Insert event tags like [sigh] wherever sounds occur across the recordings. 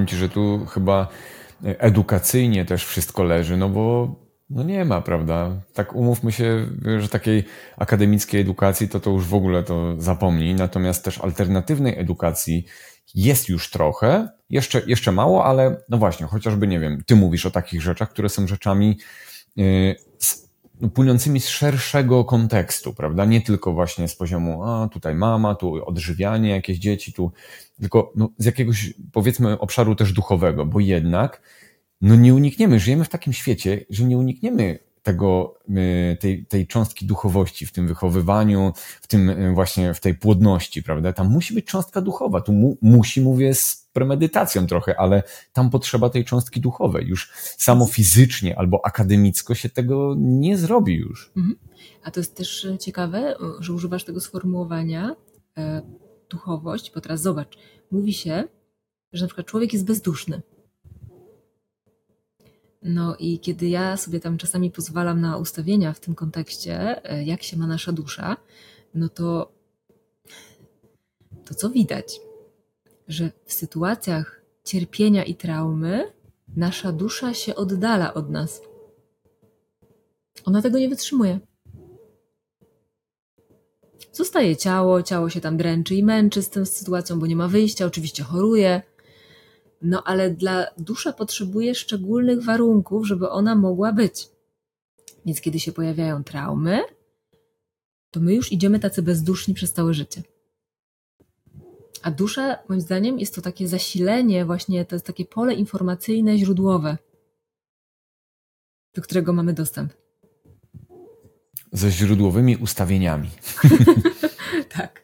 powiem ci, że tu chyba edukacyjnie też wszystko leży, no bo no nie ma, prawda? Tak umówmy się, że takiej akademickiej edukacji to to już w ogóle to zapomnij, natomiast też alternatywnej edukacji jest już trochę, jeszcze, jeszcze mało, ale no właśnie, chociażby nie wiem, ty mówisz o takich rzeczach, które są rzeczami yy, płynącymi z szerszego kontekstu, prawda? Nie tylko właśnie z poziomu, a tutaj mama, tu odżywianie jakieś dzieci, tu, tylko no, z jakiegoś powiedzmy obszaru też duchowego, bo jednak no nie unikniemy, żyjemy w takim świecie, że nie unikniemy tego, y, tej, tej cząstki duchowości w tym wychowywaniu, w tym y, właśnie, w tej płodności, prawda? Tam musi być cząstka duchowa. Tu mu, musi, mówię z premedytacją trochę, ale tam potrzeba tej cząstki duchowej. Już samo fizycznie albo akademicko się tego nie zrobi już. Mhm. A to jest też ciekawe, że używasz tego sformułowania e, duchowość, bo teraz zobacz, mówi się, że na przykład człowiek jest bezduszny. No i kiedy ja sobie tam czasami pozwalam na ustawienia w tym kontekście, e, jak się ma nasza dusza, no to to co widać? Że w sytuacjach cierpienia i traumy nasza dusza się oddala od nas. Ona tego nie wytrzymuje. Zostaje ciało, ciało się tam dręczy i męczy z tą sytuacją, bo nie ma wyjścia, oczywiście choruje, no ale dla dusza potrzebuje szczególnych warunków, żeby ona mogła być. Więc kiedy się pojawiają traumy, to my już idziemy tacy bezduszni przez całe życie. A dusza, moim zdaniem, jest to takie zasilenie, właśnie to jest takie pole informacyjne, źródłowe, do którego mamy dostęp. Ze źródłowymi ustawieniami. [laughs] tak.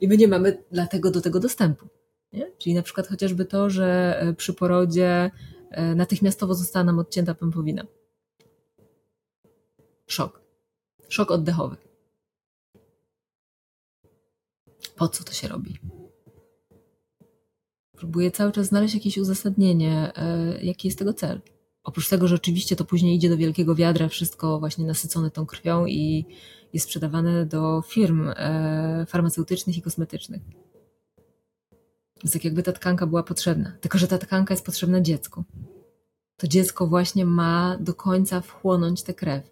I my nie mamy dlatego do tego dostępu. Nie? Czyli na przykład chociażby to, że e, przy porodzie e, natychmiastowo została nam odcięta pępowina. Szok. Szok oddechowy. Po co to się robi? Próbuję cały czas znaleźć jakieś uzasadnienie, e, jaki jest tego cel. Oprócz tego, że oczywiście to później idzie do wielkiego wiadra, wszystko właśnie nasycone tą krwią i jest sprzedawane do firm farmaceutycznych i kosmetycznych. Jest tak jakby ta tkanka była potrzebna. Tylko, że ta tkanka jest potrzebna dziecku. To dziecko właśnie ma do końca wchłonąć tę krew.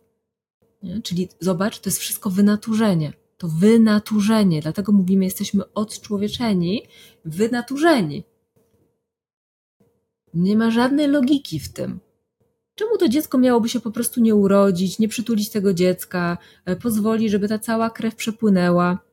Nie? Czyli zobacz, to jest wszystko wynaturzenie. To wynaturzenie. Dlatego mówimy, jesteśmy odczłowieczeni, wynaturzeni. Nie ma żadnej logiki w tym. Czemu to dziecko miałoby się po prostu nie urodzić, nie przytulić tego dziecka, e, pozwoli, żeby ta cała krew przepłynęła?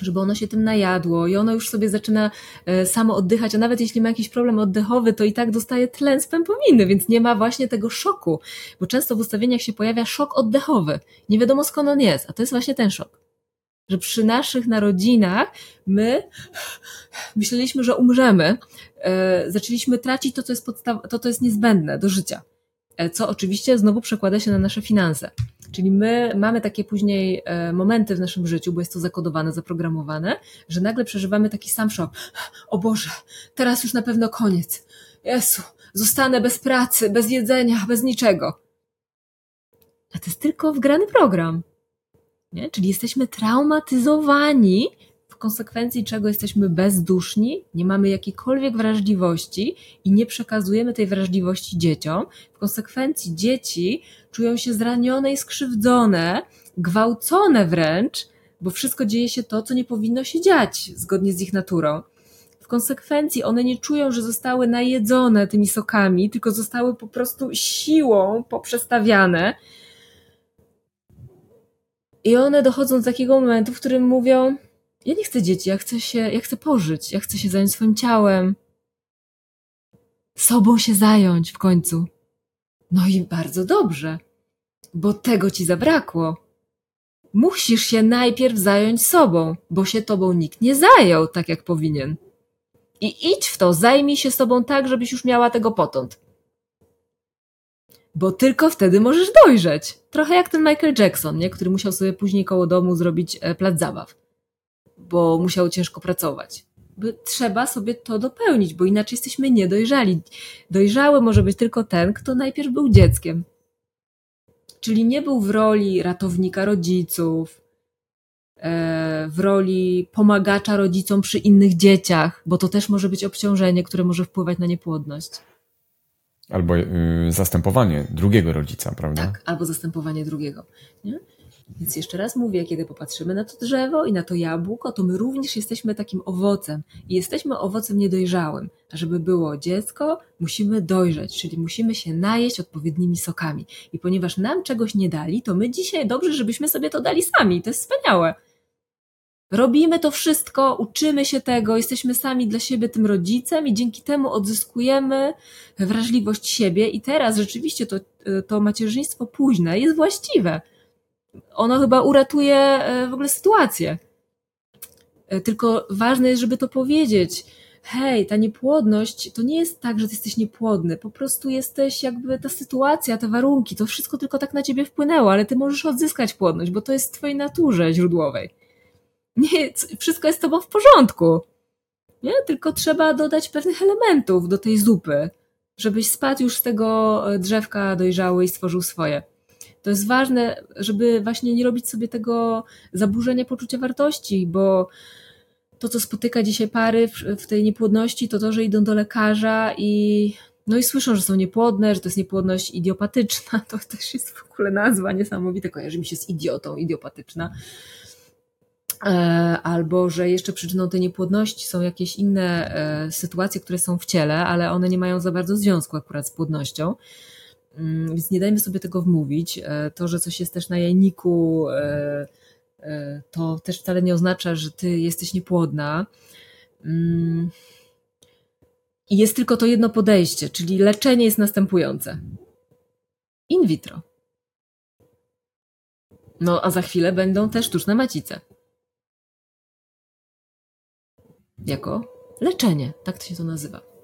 żeby ono się tym najadło i ono już sobie zaczyna e, samo oddychać, a nawet jeśli ma jakiś problem oddechowy, to i tak dostaje tlen z pępowiny, więc nie ma właśnie tego szoku, bo często w ustawieniach się pojawia szok oddechowy. Nie wiadomo skąd on jest, a to jest właśnie ten szok. Że przy naszych narodzinach my myśleliśmy, że umrzemy, zaczęliśmy tracić to, co jest, podstaw- to, co jest niezbędne do życia, e, co oczywiście znowu przekłada się na nasze finanse. Czyli my mamy takie później e, momenty w naszym życiu, bo jest to zakodowane, zaprogramowane, że nagle przeżywamy taki sam szok. O Boże, teraz już na pewno koniec. Jezu, zostanę bez pracy, bez jedzenia, bez niczego. A to jest tylko wgrany program. Nie? Czyli jesteśmy traumatyzowani konsekwencji czego jesteśmy bezduszni, nie mamy jakiejkolwiek wrażliwości i nie przekazujemy tej wrażliwości dzieciom. W konsekwencji dzieci czują się zranione i skrzywdzone, gwałcone wręcz, bo wszystko dzieje się to, co nie powinno się dziać zgodnie z ich naturą. W konsekwencji one nie czują, że zostały najedzone tymi sokami, tylko zostały po prostu siłą poprzestawiane. I one dochodzą do takiego momentu, w którym mówią: ja nie chcę dzieci, ja chcę się, ja chcę pożyć, ja chcę się zająć swoim ciałem. Sobą się zająć w końcu. No i bardzo dobrze, bo tego ci zabrakło. Musisz się najpierw zająć sobą, bo się tobą nikt nie zajął tak jak powinien. I idź w to, zajmij się sobą tak, żebyś już miała tego potąd. Bo tylko wtedy możesz dojrzeć. Trochę jak ten Michael Jackson, nie? który musiał sobie później koło domu zrobić e, plac zabaw bo musiał ciężko pracować. Trzeba sobie to dopełnić, bo inaczej jesteśmy niedojrzali. Dojrzały może być tylko ten, kto najpierw był dzieckiem. Czyli nie był w roli ratownika rodziców, e, w roli pomagacza rodzicom przy innych dzieciach, bo to też może być obciążenie, które może wpływać na niepłodność. Albo y, zastępowanie drugiego rodzica, prawda? Tak, albo zastępowanie drugiego. Nie? Więc jeszcze raz mówię, kiedy popatrzymy na to drzewo i na to jabłko, to my również jesteśmy takim owocem i jesteśmy owocem niedojrzałym. A żeby było dziecko, musimy dojrzeć, czyli musimy się najeść odpowiednimi sokami. I ponieważ nam czegoś nie dali, to my dzisiaj dobrze, żebyśmy sobie to dali sami. To jest wspaniałe. Robimy to wszystko, uczymy się tego, jesteśmy sami dla siebie tym rodzicem i dzięki temu odzyskujemy wrażliwość siebie i teraz rzeczywiście to, to macierzyństwo późne jest właściwe ono chyba uratuje e, w ogóle sytuację. E, tylko ważne jest, żeby to powiedzieć. Hej, ta niepłodność to nie jest tak, że ty jesteś niepłodny. Po prostu jesteś jakby ta sytuacja, te warunki, to wszystko tylko tak na ciebie wpłynęło, ale ty możesz odzyskać płodność, bo to jest w twojej naturze źródłowej. Nie, wszystko jest z tobą w porządku. Nie? Tylko trzeba dodać pewnych elementów do tej zupy, żebyś spadł już z tego e, drzewka dojrzały i stworzył swoje. To jest ważne, żeby właśnie nie robić sobie tego zaburzenia poczucia wartości, bo to, co spotyka dzisiaj pary w, w tej niepłodności, to to, że idą do lekarza i no i słyszą, że są niepłodne, że to jest niepłodność idiopatyczna. [laughs] To też jest w ogóle nazwa niesamowita, kojarzy mi się z idiotą, idiopatyczna. E, albo, że jeszcze przyczyną tej niepłodności są jakieś inne e, sytuacje, które są w ciele, ale one nie mają za bardzo związku akurat z płodnością. Mm, więc nie dajmy sobie tego wmówić. E, to, że coś jest też na jajniku, e, e, to też wcale nie oznacza, że ty jesteś niepłodna. Mm. I jest tylko to jedno podejście, czyli leczenie jest następujące. In vitro. No, a za chwilę będą też sztuczne macice. Jako leczenie, tak to się to nazywa.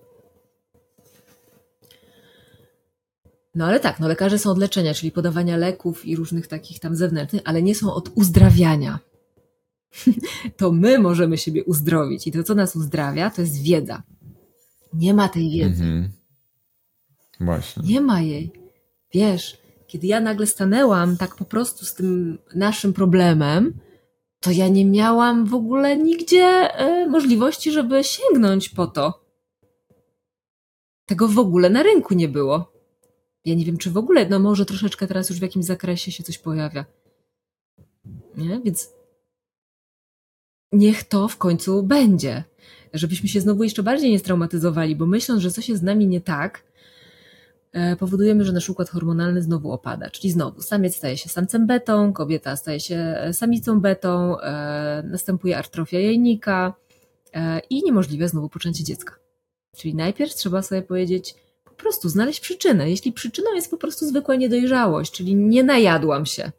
No ale tak, no lekarze są od leczenia, czyli podawania leków i różnych takich tam zewnętrznych, ale nie są od uzdrawiania. [laughs] to my możemy siebie uzdrowić i to, co nas uzdrawia, to jest wiedza. Nie ma tej wiedzy. Mhm. Właśnie. Nie ma jej. Wiesz, kiedy ja nagle stanęłam tak po prostu z tym naszym problemem, to ja nie miałam w ogóle nigdzie y, możliwości, żeby sięgnąć po to. Tego w ogóle na rynku nie było. Ja nie wiem, czy w ogóle, no może troszeczkę teraz już w jakimś zakresie się coś pojawia. Nie? Więc niech to w końcu będzie. Żebyśmy się znowu jeszcze bardziej nie straumatyzowali, bo myśląc, że coś jest z nami nie tak, e, powodujemy, że nasz układ hormonalny znowu opada. Czyli znowu samiec staje się samcem betą, kobieta staje się e, samicą betą, e, następuje artrofia jajnika i niemożliwe znowu poczęcie dziecka. Czyli najpierw trzeba sobie powiedzieć, po prostu znaleźć przyczynę. Jeśli przyczyną jest po prostu zwykła niedojrzałość, czyli nie najadłam się.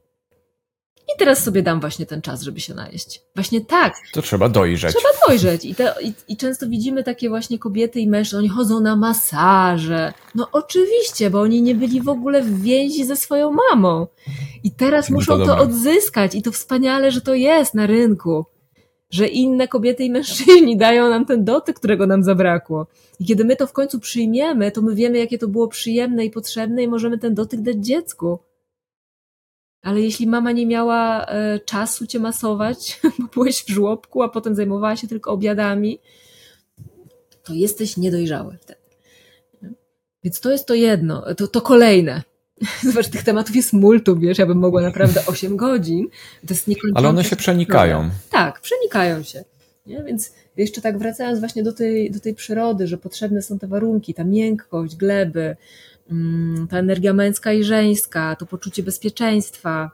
I teraz sobie dam właśnie ten czas, żeby się najeść. Właśnie tak. To trzeba dojrzeć. Trzeba dojrzeć. I, te, i, I, często widzimy takie właśnie kobiety i mężczyzn, oni chodzą na masaże. No oczywiście, bo oni nie byli w ogóle w więzi ze swoją mamą. I teraz muszą to, to odzyskać. I to wspaniale, że to jest na rynku że inne kobiety i mężczyźni dają nam ten dotyk, którego nam zabrakło. I kiedy my to w końcu przyjmiemy, to my wiemy, jakie to było przyjemne i potrzebne, i możemy ten dotyk dać dziecku. Ale jeśli mama nie miała e, czasu cię masować, [laughs] bo byłeś w żłobku, a potem zajmowała się tylko obiadami, to jesteś niedojrzały wtedy. Więc to jest to jedno, to, to kolejne. [laughs] Zobacz, tych tematów jest multum, wiesz, ja bym mogła naprawdę [laughs] 8 godzin. To jest Ale one się przenikają. Tak, przenikają się. Nie? Więc jeszcze tak wracając właśnie do tej, do tej przyrody, że potrzebne są te warunki, ta miękkość, gleby, mm, ta energia męska i żeńska, to poczucie bezpieczeństwa.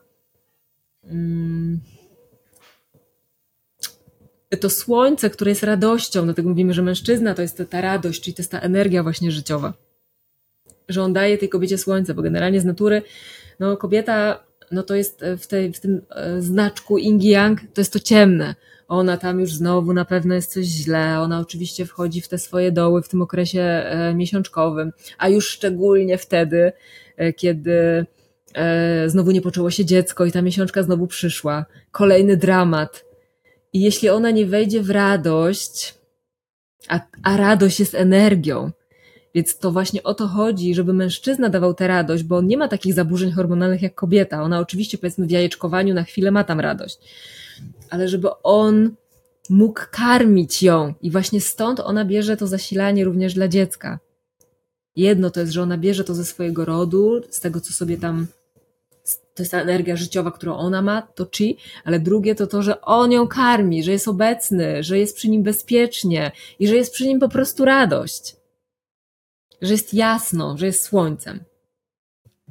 Mm, to słońce, które jest radością, dlatego mówimy, że mężczyzna to jest ta radość, czyli to jest ta energia właśnie życiowa że on daje tej kobiecie słońce, bo generalnie z natury no, kobieta no to jest w, tej, w tym e, znaczku Ing Yang, to jest to ciemne. Ona tam już znowu na pewno jest coś źle, ona oczywiście wchodzi w te swoje doły w tym okresie e, miesiączkowym, a już szczególnie wtedy, e, kiedy znowu nie poczęło się dziecko i ta miesiączka znowu przyszła. Kolejny dramat. I jeśli ona nie wejdzie w radość, a, a radość jest energią, Więc to właśnie o to chodzi, żeby mężczyzna dawał tę radość, bo on nie ma takich zaburzeń hormonalnych jak kobieta. Ona oczywiście powiedzmy w jajeczkowaniu na chwilę ma tam radość, ale żeby on mógł karmić ją i właśnie stąd ona bierze to zasilanie również dla dziecka. Jedno to jest, że ona bierze to ze swojego rodu, z tego, co sobie tam to jest ta energia życiowa, którą ona ma, to chi, ale drugie to to, że on ją karmi, że jest obecny, że jest przy nim bezpiecznie i że jest przy nim po prostu radość. Że jest jasno, że jest słońcem.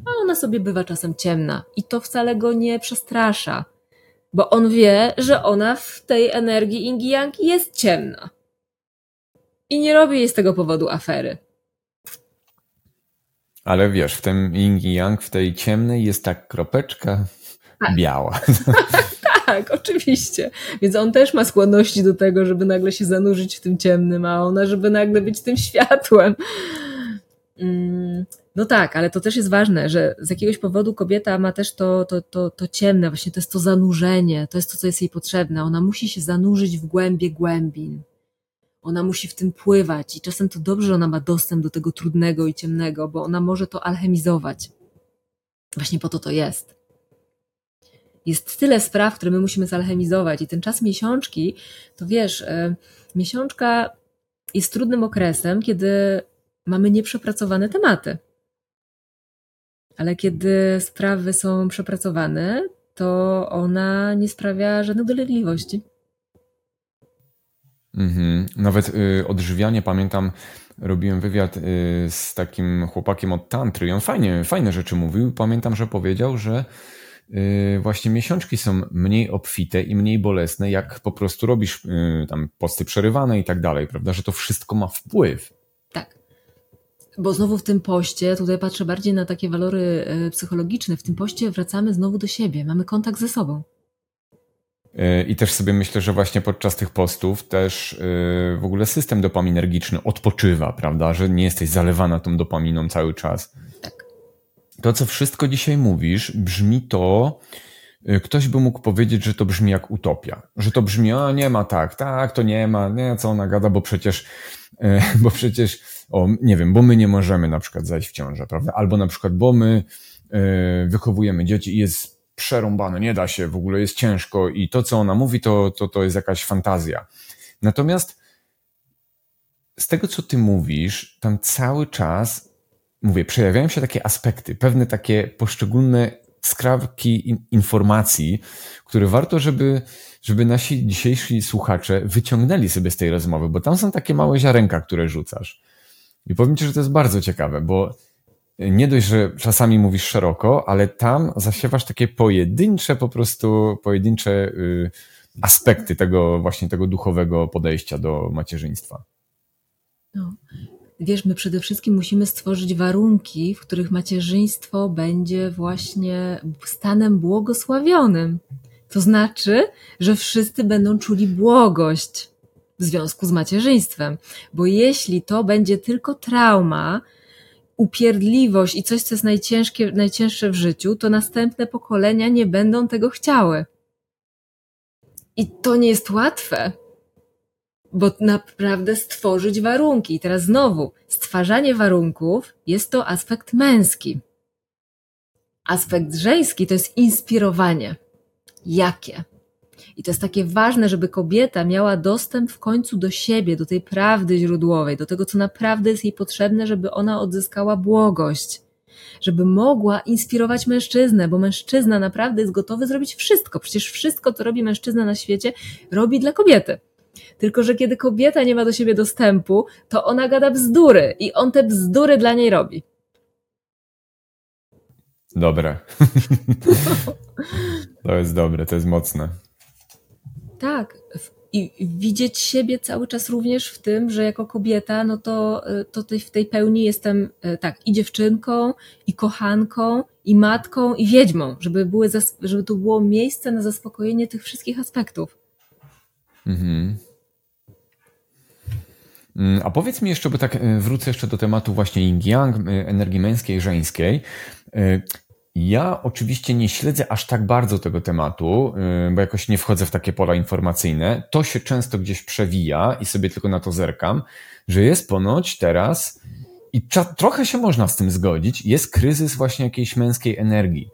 A ona sobie bywa czasem ciemna i to wcale go nie przestrasza, bo on wie, że ona w tej energii Ingi Yang jest ciemna. I nie robi jej z tego powodu afery. Ale wiesz, w tym yin i yang, w tej ciemnej jest tak kropeczka tak. biała. [laughs] tak, oczywiście. Więc on też ma skłonności do tego, żeby nagle się zanurzyć w tym ciemnym, a ona, żeby nagle być tym światłem. Mm, no tak, ale to też jest ważne, że z jakiegoś powodu kobieta ma też to, to, to, to ciemne, właśnie to jest to zanurzenie, to jest to, co jest jej potrzebne. Ona musi się zanurzyć w głębie głębin. Ona musi w tym pływać i czasem to dobrze, że ona ma dostęp do tego trudnego i ciemnego, bo ona może to alchemizować. Właśnie po to to jest. Jest tyle spraw, które my musimy zalchemizować i ten czas miesiączki, to wiesz, e, miesiączka jest trudnym okresem, kiedy mamy nieprzepracowane tematy. Ale kiedy sprawy są przepracowane, to ona nie sprawia żadnych dolegliwości. Mhm. Nawet y, odżywianie, pamiętam, robiłem wywiad y, z takim chłopakiem od tantry i on fajnie, fajne rzeczy mówił. Pamiętam, że powiedział, że y, właśnie miesiączki są mniej obfite i mniej bolesne, jak po prostu robisz y, tam posty przerywane i tak dalej, prawda? Że to wszystko ma wpływ. Bo znowu w tym poście, tutaj patrzę bardziej na takie walory y, psychologiczne, w tym poście wracamy znowu do siebie, mamy kontakt ze sobą. E, I też sobie myślę, że właśnie podczas tych postów też e, w ogóle system dopaminergiczny odpoczywa, prawda? Że nie jesteś zalewana tą dopaminą cały czas. Tak. To, co wszystko dzisiaj mówisz, brzmi to, e, ktoś by mógł powiedzieć, że to brzmi jak utopia. Że to brzmi, a nie ma tak, tak, to nie ma, nie, co ona gada, bo przecież, bo przecież, o, nie wiem, bo my nie możemy na przykład zajść w ciążę, prawda? Albo na przykład, bo my wychowujemy dzieci i jest przerąbane, nie da się, w ogóle jest ciężko i to, co ona mówi, to, to, to jest jakaś fantazja. Natomiast z tego, co ty mówisz, tam cały czas, mówię, przejawiają się takie aspekty, pewne takie poszczególne skrawki informacji, które warto, żeby, żeby nasi dzisiejsi słuchacze wyciągnęli sobie z tej rozmowy, bo tam są takie małe ziarenka, które rzucasz. I powiem ci, że to jest bardzo ciekawe, bo nie dość, że czasami mówisz szeroko, ale tam zasiewasz takie pojedyncze, po prostu pojedyncze y, aspekty tego właśnie tego duchowego podejścia do macierzyństwa. No. Wiesz, my przede wszystkim musimy stworzyć warunki, w których macierzyństwo będzie właśnie stanem błogosławionym. To znaczy, że wszyscy będą czuli błogość w związku z macierzyństwem. Bo jeśli to będzie tylko trauma, upierdliwość i coś, co jest najciężkie, najcięższe w życiu, to następne pokolenia nie będą tego chciały. I to nie jest łatwe, bo naprawdę stworzyć warunki. I teraz znowu, stwarzanie warunków jest to aspekt męski. Aspekt żeński to jest inspirowanie. Jakie? I to jest takie ważne, żeby kobieta miała dostęp w końcu do siebie, do tej prawdy źródłowej, do tego, co naprawdę jest jej potrzebne, żeby ona odzyskała błogość. Żeby mogła inspirować mężczyznę, bo mężczyzna naprawdę jest gotowy zrobić wszystko. Przecież wszystko, co robi mężczyzna na świecie, robi dla kobiety. Tylko, że kiedy kobieta nie ma do siebie dostępu, to ona gada bzdury i on te bzdury dla niej robi. Dobre. [laughs] to jest dobre, to jest mocne. Tak. I widzieć siebie cały czas również w tym, że jako kobieta, no to, e, to w tej pełni jestem e, tak, i dziewczynką, i kochanką, i matką, i wiedźmą, żeby, były, żeby było miejsce na zaspokojenie tych wszystkich aspektów. Mhm. Mm, a powiedz mi jeszcze, bo tak e, wrócę jeszcze do tematu właśnie yin-yang, energii męskiej, żeńskiej. Ja oczywiście nie śledzę aż tak bardzo tego tematu, y, bo jakoś nie wchodzę w takie pola informacyjne. To się często gdzieś przewija i sobie tylko na to zerkam, że jest ponoć teraz i trochę się można z tym zgodzić, jest kryzys właśnie jakiejś męskiej energii.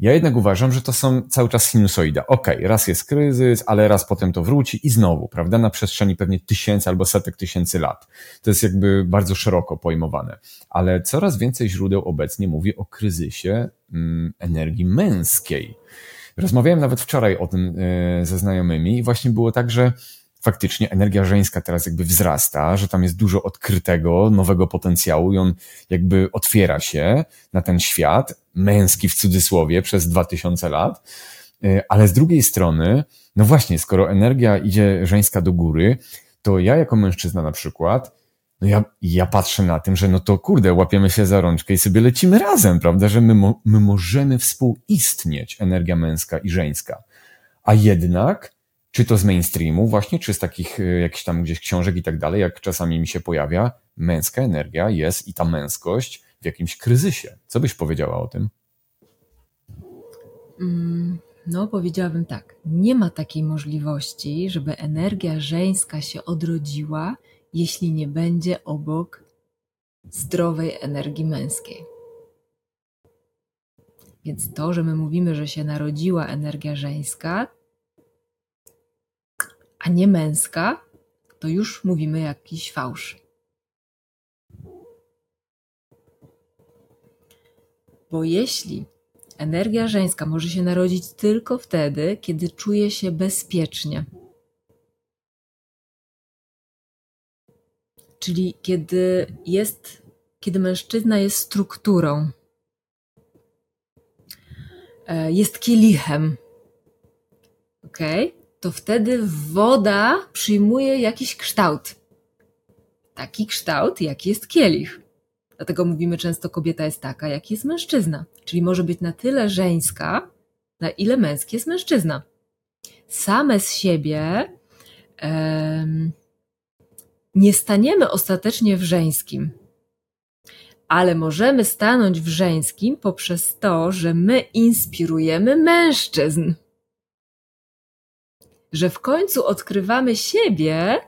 Ja jednak uważam, że to są cały czas sinusoida. Okej, okay, raz jest kryzys, ale raz potem to wróci i znowu, prawda? Na przestrzeni pewnie tysięcy albo setek tysięcy lat. To jest jakby bardzo szeroko pojmowane. Ale coraz więcej źródeł obecnie mówi o kryzysie mm, energii męskiej. Rozmawiałem nawet wczoraj o tym e, ze znajomymi i właśnie było tak, że faktycznie energia żeńska teraz jakby wzrasta, że tam jest dużo odkrytego, nowego potencjału i on jakby otwiera się na ten świat, męski w cudzysłowie, przez 2000 lat. E, ale z drugiej strony, no właśnie, skoro energia idzie żeńska do góry, to ja jako mężczyzna na przykład, no ja, ja patrzę na tym, że no to kurde, łapiemy się za rączkę i sobie lecimy razem, prawda, że my, my możemy współistnieć, energia męska i żeńska. A jednak czy to z mainstreamu właśnie, czy z takich e, jakichś tam gdzieś książek i tak dalej, jak czasami mi się pojawia, męska energia jest i ta męskość w jakimś kryzysie. Co byś powiedziała o tym? Mm, no, powiedziałabym tak. Nie ma takiej możliwości, żeby energia żeńska się odrodziła, jeśli nie będzie obok zdrowej energii męskiej. Więc to, że my mówimy, że się narodziła energia żeńska, a nie męska, to już mówimy jakiś fałsz. Bo jeśli energia żeńska może się narodzić tylko wtedy, kiedy czuje się bezpiecznie, czyli kiedy jest, kiedy mężczyzna jest strukturą, e, jest kielichem, ok? To wtedy woda przyjmuje jakiś kształt. Taki kształt, jaki jest kielich. Dlatego mówimy często, kobieta jest taka, jak jest mężczyzna. Czyli może być na tyle żeńska, na ile męski jest mężczyzna. Same z siebie um, nie staniemy ostatecznie w żeńskim, ale możemy stanąć w żeńskim poprzez to, że my inspirujemy mężczyzn że w końcu odkrywamy siebie,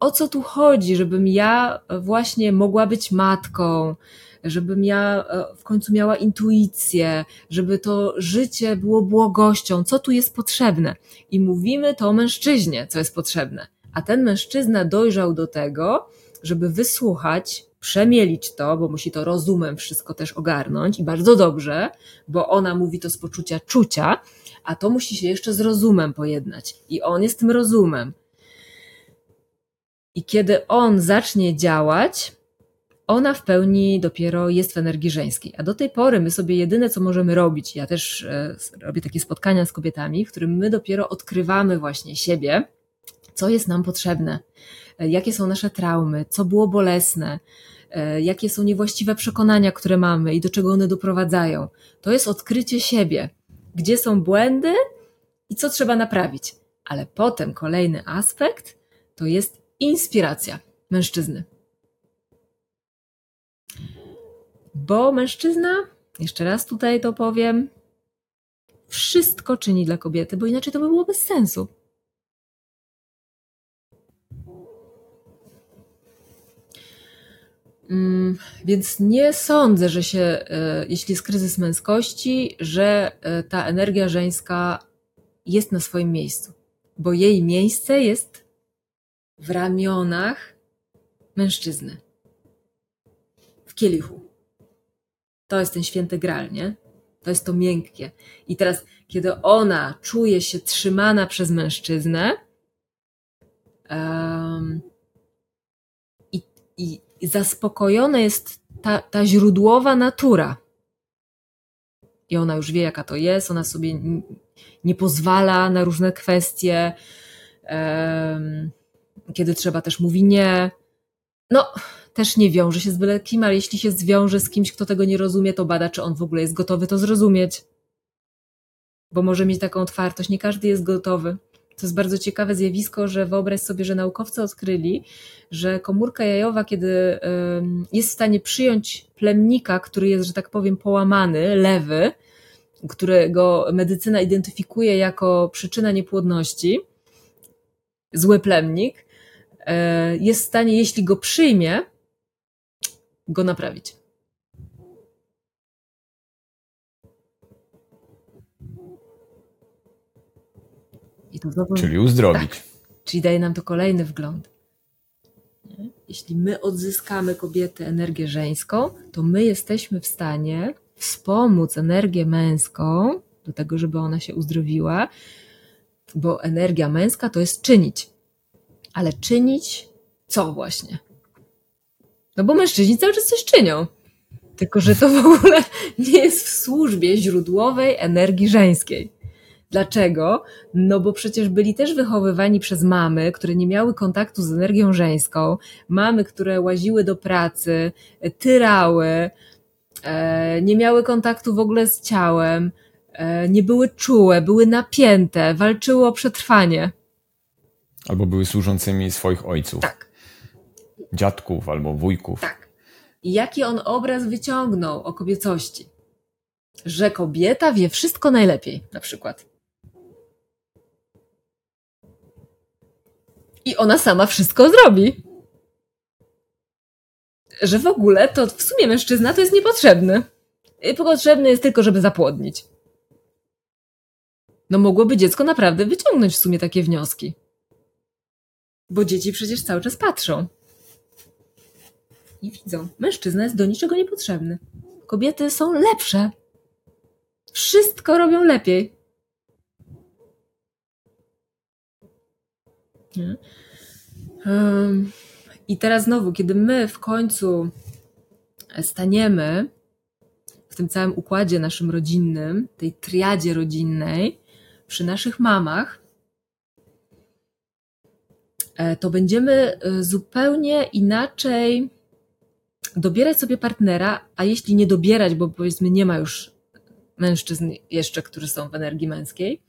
o co tu chodzi, żebym ja właśnie mogła być matką, żebym ja e, w końcu miała intuicję, żeby to życie było błogością, co tu jest potrzebne. I mówimy to o mężczyźnie, co jest potrzebne. A ten mężczyzna dojrzał do tego, żeby wysłuchać, przemielić to, bo musi to rozumem wszystko też ogarnąć i bardzo dobrze, bo ona mówi to z poczucia czucia, a to musi się jeszcze z rozumem pojednać. I on jest tym rozumem. I kiedy on zacznie działać, ona w pełni dopiero jest w energii żeńskiej. A do tej pory my sobie jedyne, co możemy robić, ja też e, robię takie spotkania z kobietami, w którym my dopiero odkrywamy właśnie siebie, co jest nam potrzebne, e, jakie są nasze traumy, co było bolesne, e, jakie są niewłaściwe przekonania, które mamy i do czego one doprowadzają. To jest odkrycie siebie gdzie są błędy i co trzeba naprawić. Ale potem kolejny aspekt to jest inspiracja mężczyzny. Bo mężczyzna, jeszcze raz tutaj to powiem, wszystko czyni dla kobiety, bo inaczej to by było bez sensu. Więc nie sądzę, że się, e, jeśli jest kryzys męskości, że e, ta energia żeńska jest na swoim miejscu, bo jej miejsce jest w ramionach mężczyzny, w kielichu. To jest ten święty gral, nie? To jest to miękkie. I teraz, kiedy ona czuje się trzymana przez mężczyznę, um, i, i zaspokojona jest ta, ta źródłowa natura. I ona już wie, jaka to jest, ona sobie nie pozwala na różne kwestie. Kiedy trzeba, też mówi nie. No, też nie wiąże się z byle kim, ale jeśli się zwiąże z kimś, kto tego nie rozumie, to bada, czy on w ogóle jest gotowy to zrozumieć. Bo może mieć taką otwartość. Nie każdy jest gotowy. To jest bardzo ciekawe zjawisko, że wyobraź sobie, że naukowcy odkryli, że komórka jajowa, kiedy jest w stanie przyjąć plemnika, który jest, że tak powiem, połamany, lewy, którego medycyna identyfikuje jako przyczyna niepłodności, zły plemnik, e, jest w stanie, jeśli go przyjmie, go naprawić. Znowu... Czyli uzdrowić. Tak. Czyli daje nam to kolejny wgląd. Jeśli my odzyskamy kobiety energię żeńską, to my jesteśmy w stanie wspomóc energię męską do tego, żeby ona się uzdrowiła, bo energia męska to jest czynić. Ale czynić co właśnie? No bo mężczyźni cały czas coś czynią. Tylko, że to w ogóle nie jest w służbie źródłowej energii żeńskiej. Dlaczego? No bo przecież byli też wychowywani przez mamy, które nie miały kontaktu z energią żeńską, mamy, które łaziły do pracy, tyrały, e, nie miały kontaktu w ogóle z ciałem, e, nie były czułe, były napięte, walczyły o przetrwanie. Albo były służącymi swoich ojców. Tak. Dziadków albo wujków. Tak. I jaki on obraz wyciągnął o kobiecości? Że kobieta wie wszystko najlepiej, na przykład. I ona sama wszystko zrobi. Że w ogóle to w sumie mężczyzna to jest niepotrzebny. Potrzebny jest tylko, żeby zapłodnić. No mogłoby dziecko naprawdę wyciągnąć w sumie takie wnioski. Bo dzieci przecież cały czas patrzą. I widzą. Mężczyzna jest do niczego niepotrzebny. Kobiety są lepsze. Wszystko robią lepiej. I teraz znowu, kiedy my w końcu staniemy w tym całym układzie naszym rodzinnym, tej triadzie rodzinnej, przy naszych mamach, e, to będziemy e, zupełnie inaczej dobierać sobie partnera, a jeśli nie dobierać, bo powiedzmy nie ma już mężczyzn jeszcze, którzy są w energii męskiej,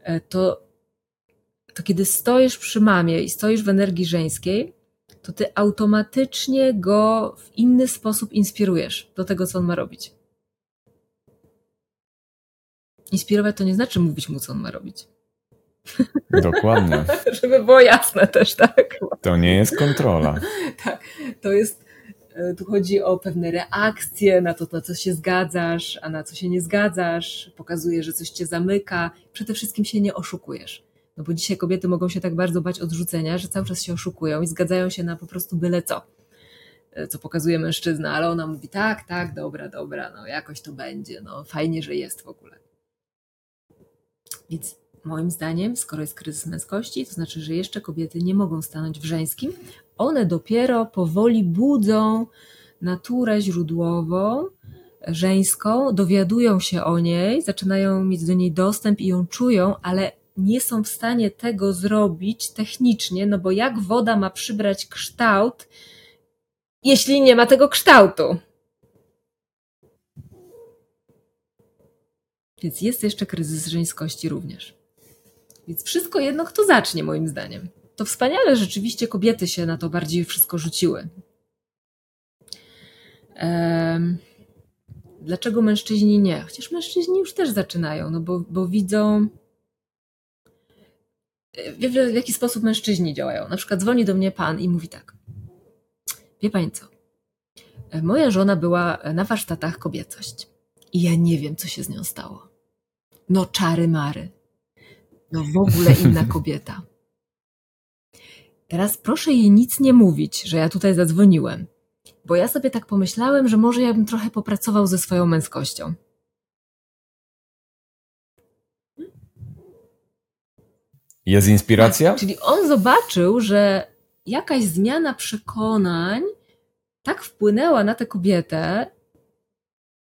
e, to to kiedy stoisz przy mamie i stoisz w energii żeńskiej, to ty automatycznie go w inny sposób inspirujesz do tego, co on ma robić. Inspirować to nie znaczy mówić mu, co on ma robić. [laughs] Dokładnie. Żeby było jasne też, tak? To nie jest kontrola. [laughs] tak, to jest, e, tu chodzi o pewne reakcje na to, na co się zgadzasz, a na co się nie zgadzasz. Pokazuje, że coś cię zamyka. Przede wszystkim się nie oszukujesz. No bo dzisiaj kobiety mogą się tak bardzo bać odrzucenia, że cały czas się oszukują i zgadzają się na po prostu byle co, e, co pokazuje mężczyzna, ale ona mówi tak, tak, dobra, dobra, no jakoś to będzie, no fajnie, że jest w ogóle. Więc moim zdaniem, skoro jest kryzys męskości, to znaczy, że jeszcze kobiety nie mogą stanąć w żeńskim, one dopiero powoli budzą naturę źródłową, żeńską, dowiadują się o niej, zaczynają mieć do niej dostęp i ją czują, ale nie są w stanie tego zrobić technicznie, no bo jak woda ma przybrać kształt, jeśli nie ma tego kształtu? Więc jest jeszcze kryzys żeńskości również. Więc wszystko jedno, kto zacznie, moim zdaniem. To wspaniale, rzeczywiście kobiety się na to bardziej wszystko rzuciły. Um, dlaczego mężczyźni nie? Chociaż mężczyźni już też zaczynają, no bo, bo widzą, w, w jaki sposób mężczyźni działają. Na przykład dzwoni do mnie pan i mówi tak. Wie pani co? Moja żona była na warsztatach kobiecość i ja nie wiem, co się z nią stało. No czary mary. No w ogóle inna [laughs] kobieta. Teraz proszę jej nic nie mówić, że ja tutaj zadzwoniłem, bo ja sobie tak pomyślałem, że może ja bym trochę popracował ze swoją męskością. Jest inspiracja? Tak, czyli on zobaczył, że jakaś zmiana przekonań tak wpłynęła na tę kobietę,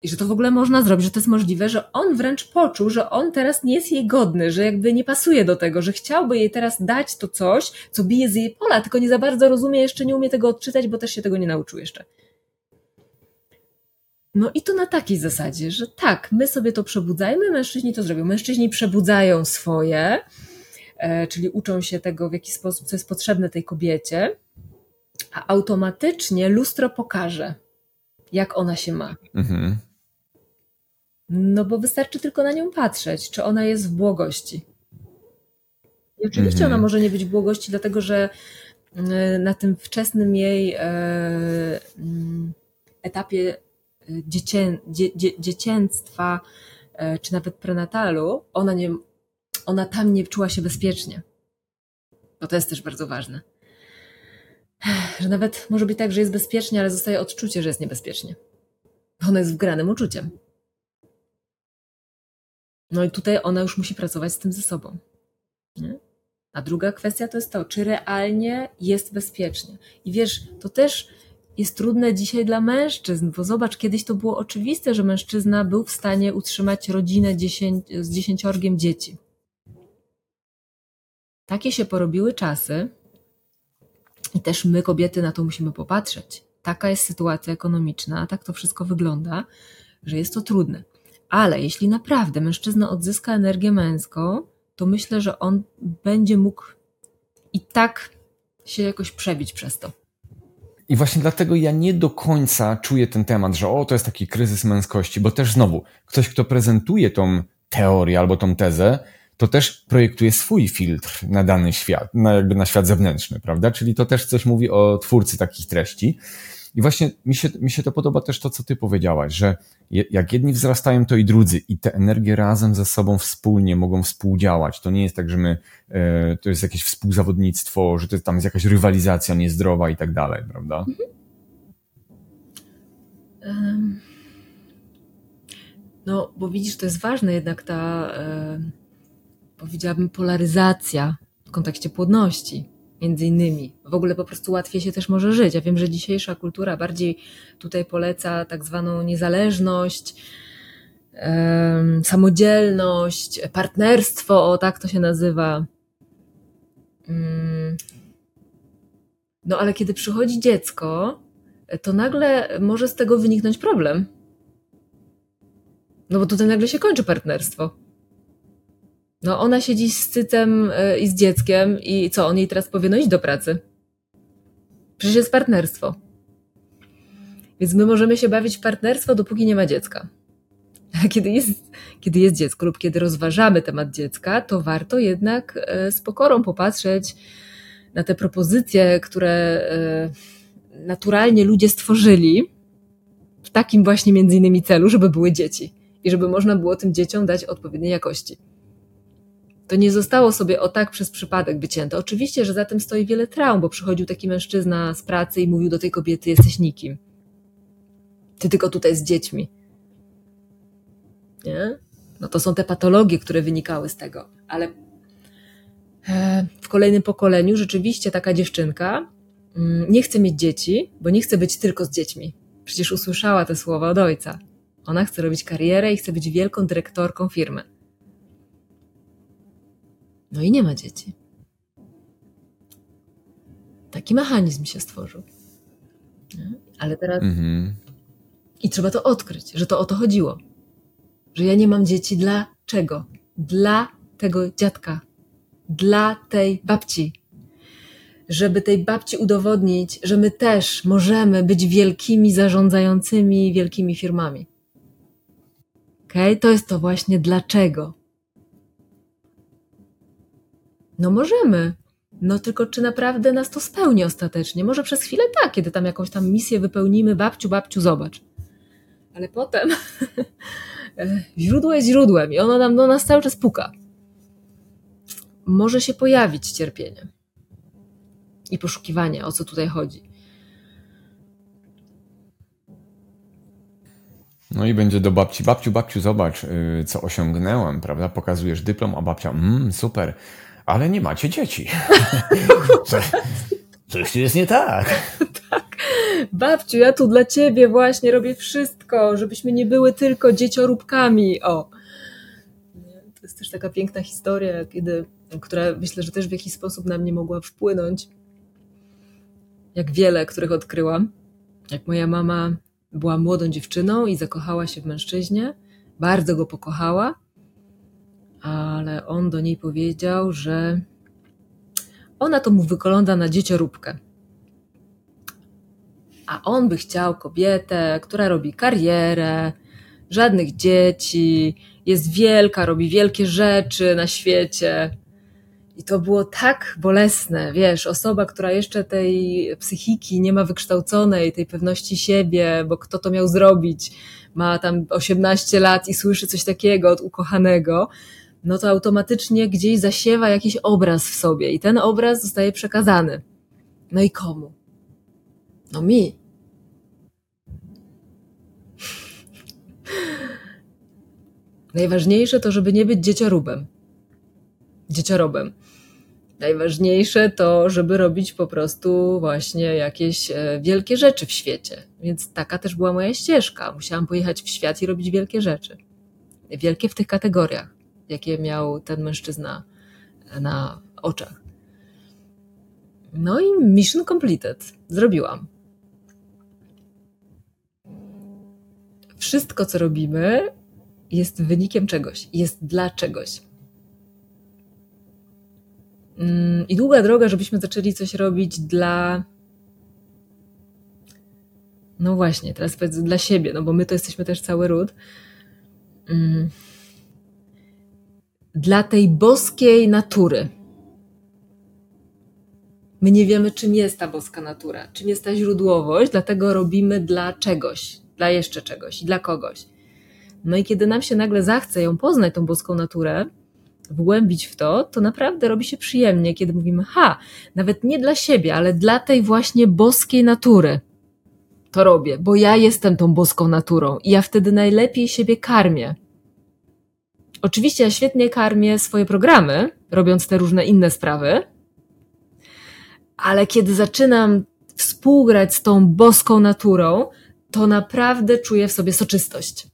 i że to w ogóle można zrobić, że to jest możliwe, że on wręcz poczuł, że on teraz nie jest jej godny, że jakby nie pasuje do tego, że chciałby jej teraz dać to coś, co bije z jej pola, tylko nie za bardzo rozumie, jeszcze nie umie tego odczytać, bo też się tego nie nauczył jeszcze. No i to na takiej zasadzie, że tak, my sobie to przebudzajmy, mężczyźni to zrobią. Mężczyźni przebudzają swoje, czyli uczą się tego, w jaki sposób, co jest potrzebne tej kobiecie, a automatycznie lustro pokaże, jak ona się ma. Mhm. No bo wystarczy tylko na nią patrzeć, czy ona jest w błogości. I oczywiście mhm. ona może nie być w błogości, dlatego że na tym wczesnym jej mm, etapie dziecię, dzie, dzie, dziecięctwa, czy nawet prenatalu, ona, nie, ona tam nie czuła się bezpiecznie. Bo to jest też bardzo ważne. Że nawet może być tak, że jest bezpiecznie, ale zostaje odczucie, że jest niebezpiecznie. Ona jest wgranym uczuciem. No i tutaj ona już musi pracować z tym ze sobą. Nie? A druga kwestia to jest to, czy realnie jest bezpiecznie. I wiesz, to też jest trudne dzisiaj dla mężczyzn, bo zobacz, kiedyś to było oczywiste, że mężczyzna był w stanie utrzymać rodzinę dziesięć, z dziesięciorgiem dzieci. Takie się porobiły czasy i też my, kobiety, na to musimy popatrzeć. Taka jest sytuacja ekonomiczna, tak to wszystko wygląda, że jest to trudne. Ale jeśli naprawdę mężczyzna odzyska energię męską, to myślę, że on będzie mógł i tak się jakoś przebić przez to. I właśnie dlatego ja nie do końca czuję ten temat, że o, to jest taki kryzys męskości, bo też znowu, ktoś, kto prezentuje tą teorię albo tą tezę, to też projektuje swój filtr na dany świat, na jakby na świat zewnętrzny, prawda? Czyli to też coś mówi o twórcy takich treści. I właśnie mi się, mi się to podoba też to, co ty powiedziałaś, że jak jedni wzrastają, to i drudzy i te energie razem ze sobą wspólnie mogą współdziałać. To nie jest tak, że my, e, to jest jakieś współzawodnictwo, że to tam jest jakaś rywalizacja niezdrowa i tak dalej, prawda? No, bo widzisz, to jest ważne jednak ta, powiedziałabym, polaryzacja w kontekście płodności między innymi. W ogóle po prostu łatwiej się też może żyć. Ja wiem, że dzisiejsza kultura bardziej tutaj poleca tak zwaną niezależność, samodzielność, partnerstwo, o tak to się nazywa. Mm. No ale kiedy przychodzi dziecko, to nagle może z tego wyniknąć problem. No bo tutaj nagle się kończy partnerstwo. No ona siedzi z cycem e, i z dzieckiem i co, on jej teraz powie, no idź do pracy. Przecież jest partnerstwo. Więc my możemy się bawić w partnerstwo, dopóki nie ma dziecka. Kiedy jest, kiedy jest dziecko lub kiedy rozważamy temat dziecka, to warto jednak e, z pokorą popatrzeć na te propozycje, które e, naturalnie ludzie stworzyli w takim właśnie między innymi celu, żeby były dzieci i żeby można było tym dzieciom dać odpowiedniej jakości. To nie zostało sobie o tak przez przypadek wycięte. Oczywiście, że za tym stoi wiele traum, bo przychodził taki mężczyzna z pracy i mówił do tej kobiety: Jesteś nikim. Ty tylko tutaj z dziećmi. Nie? No to są te patologie, które wynikały z tego. Ale e, w kolejnym pokoleniu rzeczywiście taka dziewczynka mm, nie chce mieć dzieci, bo nie chce być tylko z dziećmi. Przecież usłyszała te słowa od ojca. Ona chce robić karierę i chce być wielką dyrektorką firmy. No i nie ma dzieci. Taki mechanizm się stworzył. Nie? Ale teraz. Mhm. I trzeba to odkryć, że to o to chodziło. Że ja nie mam dzieci dla czego? Dla tego dziadka, dla tej babci. Żeby tej babci udowodnić, że my też możemy być wielkimi zarządzającymi wielkimi firmami. Okay? To jest to właśnie dlaczego. No możemy. No tylko czy naprawdę nas to spełni ostatecznie? Może przez chwilę tak, kiedy tam jakąś tam misję wypełnimy, babciu, babciu, zobacz. Ale potem [laughs] źródło jest źródłem i ono nam do nas cały czas puka. Może się pojawić cierpienie i poszukiwanie, o co tutaj chodzi. No i będzie do babci, babciu, babciu, zobacz, y, co osiągnęłam, prawda? Pokazujesz dyplom, a babcia, mmm, super ale nie macie dzieci. [laughs] Coś tu jest nie tak. tak. Babciu, ja tu dla ciebie właśnie robię wszystko, żebyśmy nie były tylko dziecioróbkami. O. To jest też taka piękna historia, kiedy, która myślę, że też w jakiś sposób na mnie mogła wpłynąć. Jak wiele, których odkryłam. Jak moja mama była młodą dziewczyną i zakochała się w mężczyźnie, bardzo go pokochała ale on do niej powiedział, że ona to mu wygląda na dziecioróbkę. A on by chciał kobietę, która robi karierę, żadnych dzieci, jest wielka, robi wielkie rzeczy na świecie. I to było tak bolesne, wiesz, osoba, która jeszcze tej psychiki nie ma wykształconej, tej pewności siebie, bo kto to miał zrobić, ma tam 18 lat i słyszy coś takiego od ukochanego, no to automatycznie gdzieś zasiewa jakiś obraz w sobie i ten obraz zostaje przekazany. No i komu? No mi. [laughs] Najważniejsze to, żeby nie być dzieciorubem. Dzieciorobem. Najważniejsze to, żeby robić po prostu właśnie jakieś e, wielkie rzeczy w świecie. Więc taka też była moja ścieżka. Musiałam pojechać w świat i robić wielkie rzeczy. Wielkie w tych kategoriach, jakie miał ten mężczyzna na oczach. No i mission completed. Zrobiłam. Wszystko, co robimy, jest wynikiem czegoś, jest dla czegoś. Mm, I długa droga, żebyśmy zaczęli coś robić dla. No właśnie, teraz powiedz dla siebie, no bo my to jesteśmy też cały ród. Dla tej boskiej natury. My nie wiemy, czym jest ta boska natura, czym jest ta źródłowość, dlatego robimy dla czegoś, dla jeszcze czegoś, dla kogoś. No i kiedy nam się nagle zachce ją poznać, tą boską naturę, wgłębić w to, to naprawdę robi się przyjemnie, kiedy mówimy, ha, nawet nie dla siebie, ale dla tej właśnie boskiej natury to robię, bo ja jestem tą boską naturą i ja wtedy najlepiej siebie karmię. Oczywiście ja świetnie karmię swoje programy, robiąc te różne inne sprawy, ale kiedy zaczynam współgrać z tą boską naturą, to naprawdę czuję w sobie soczystość.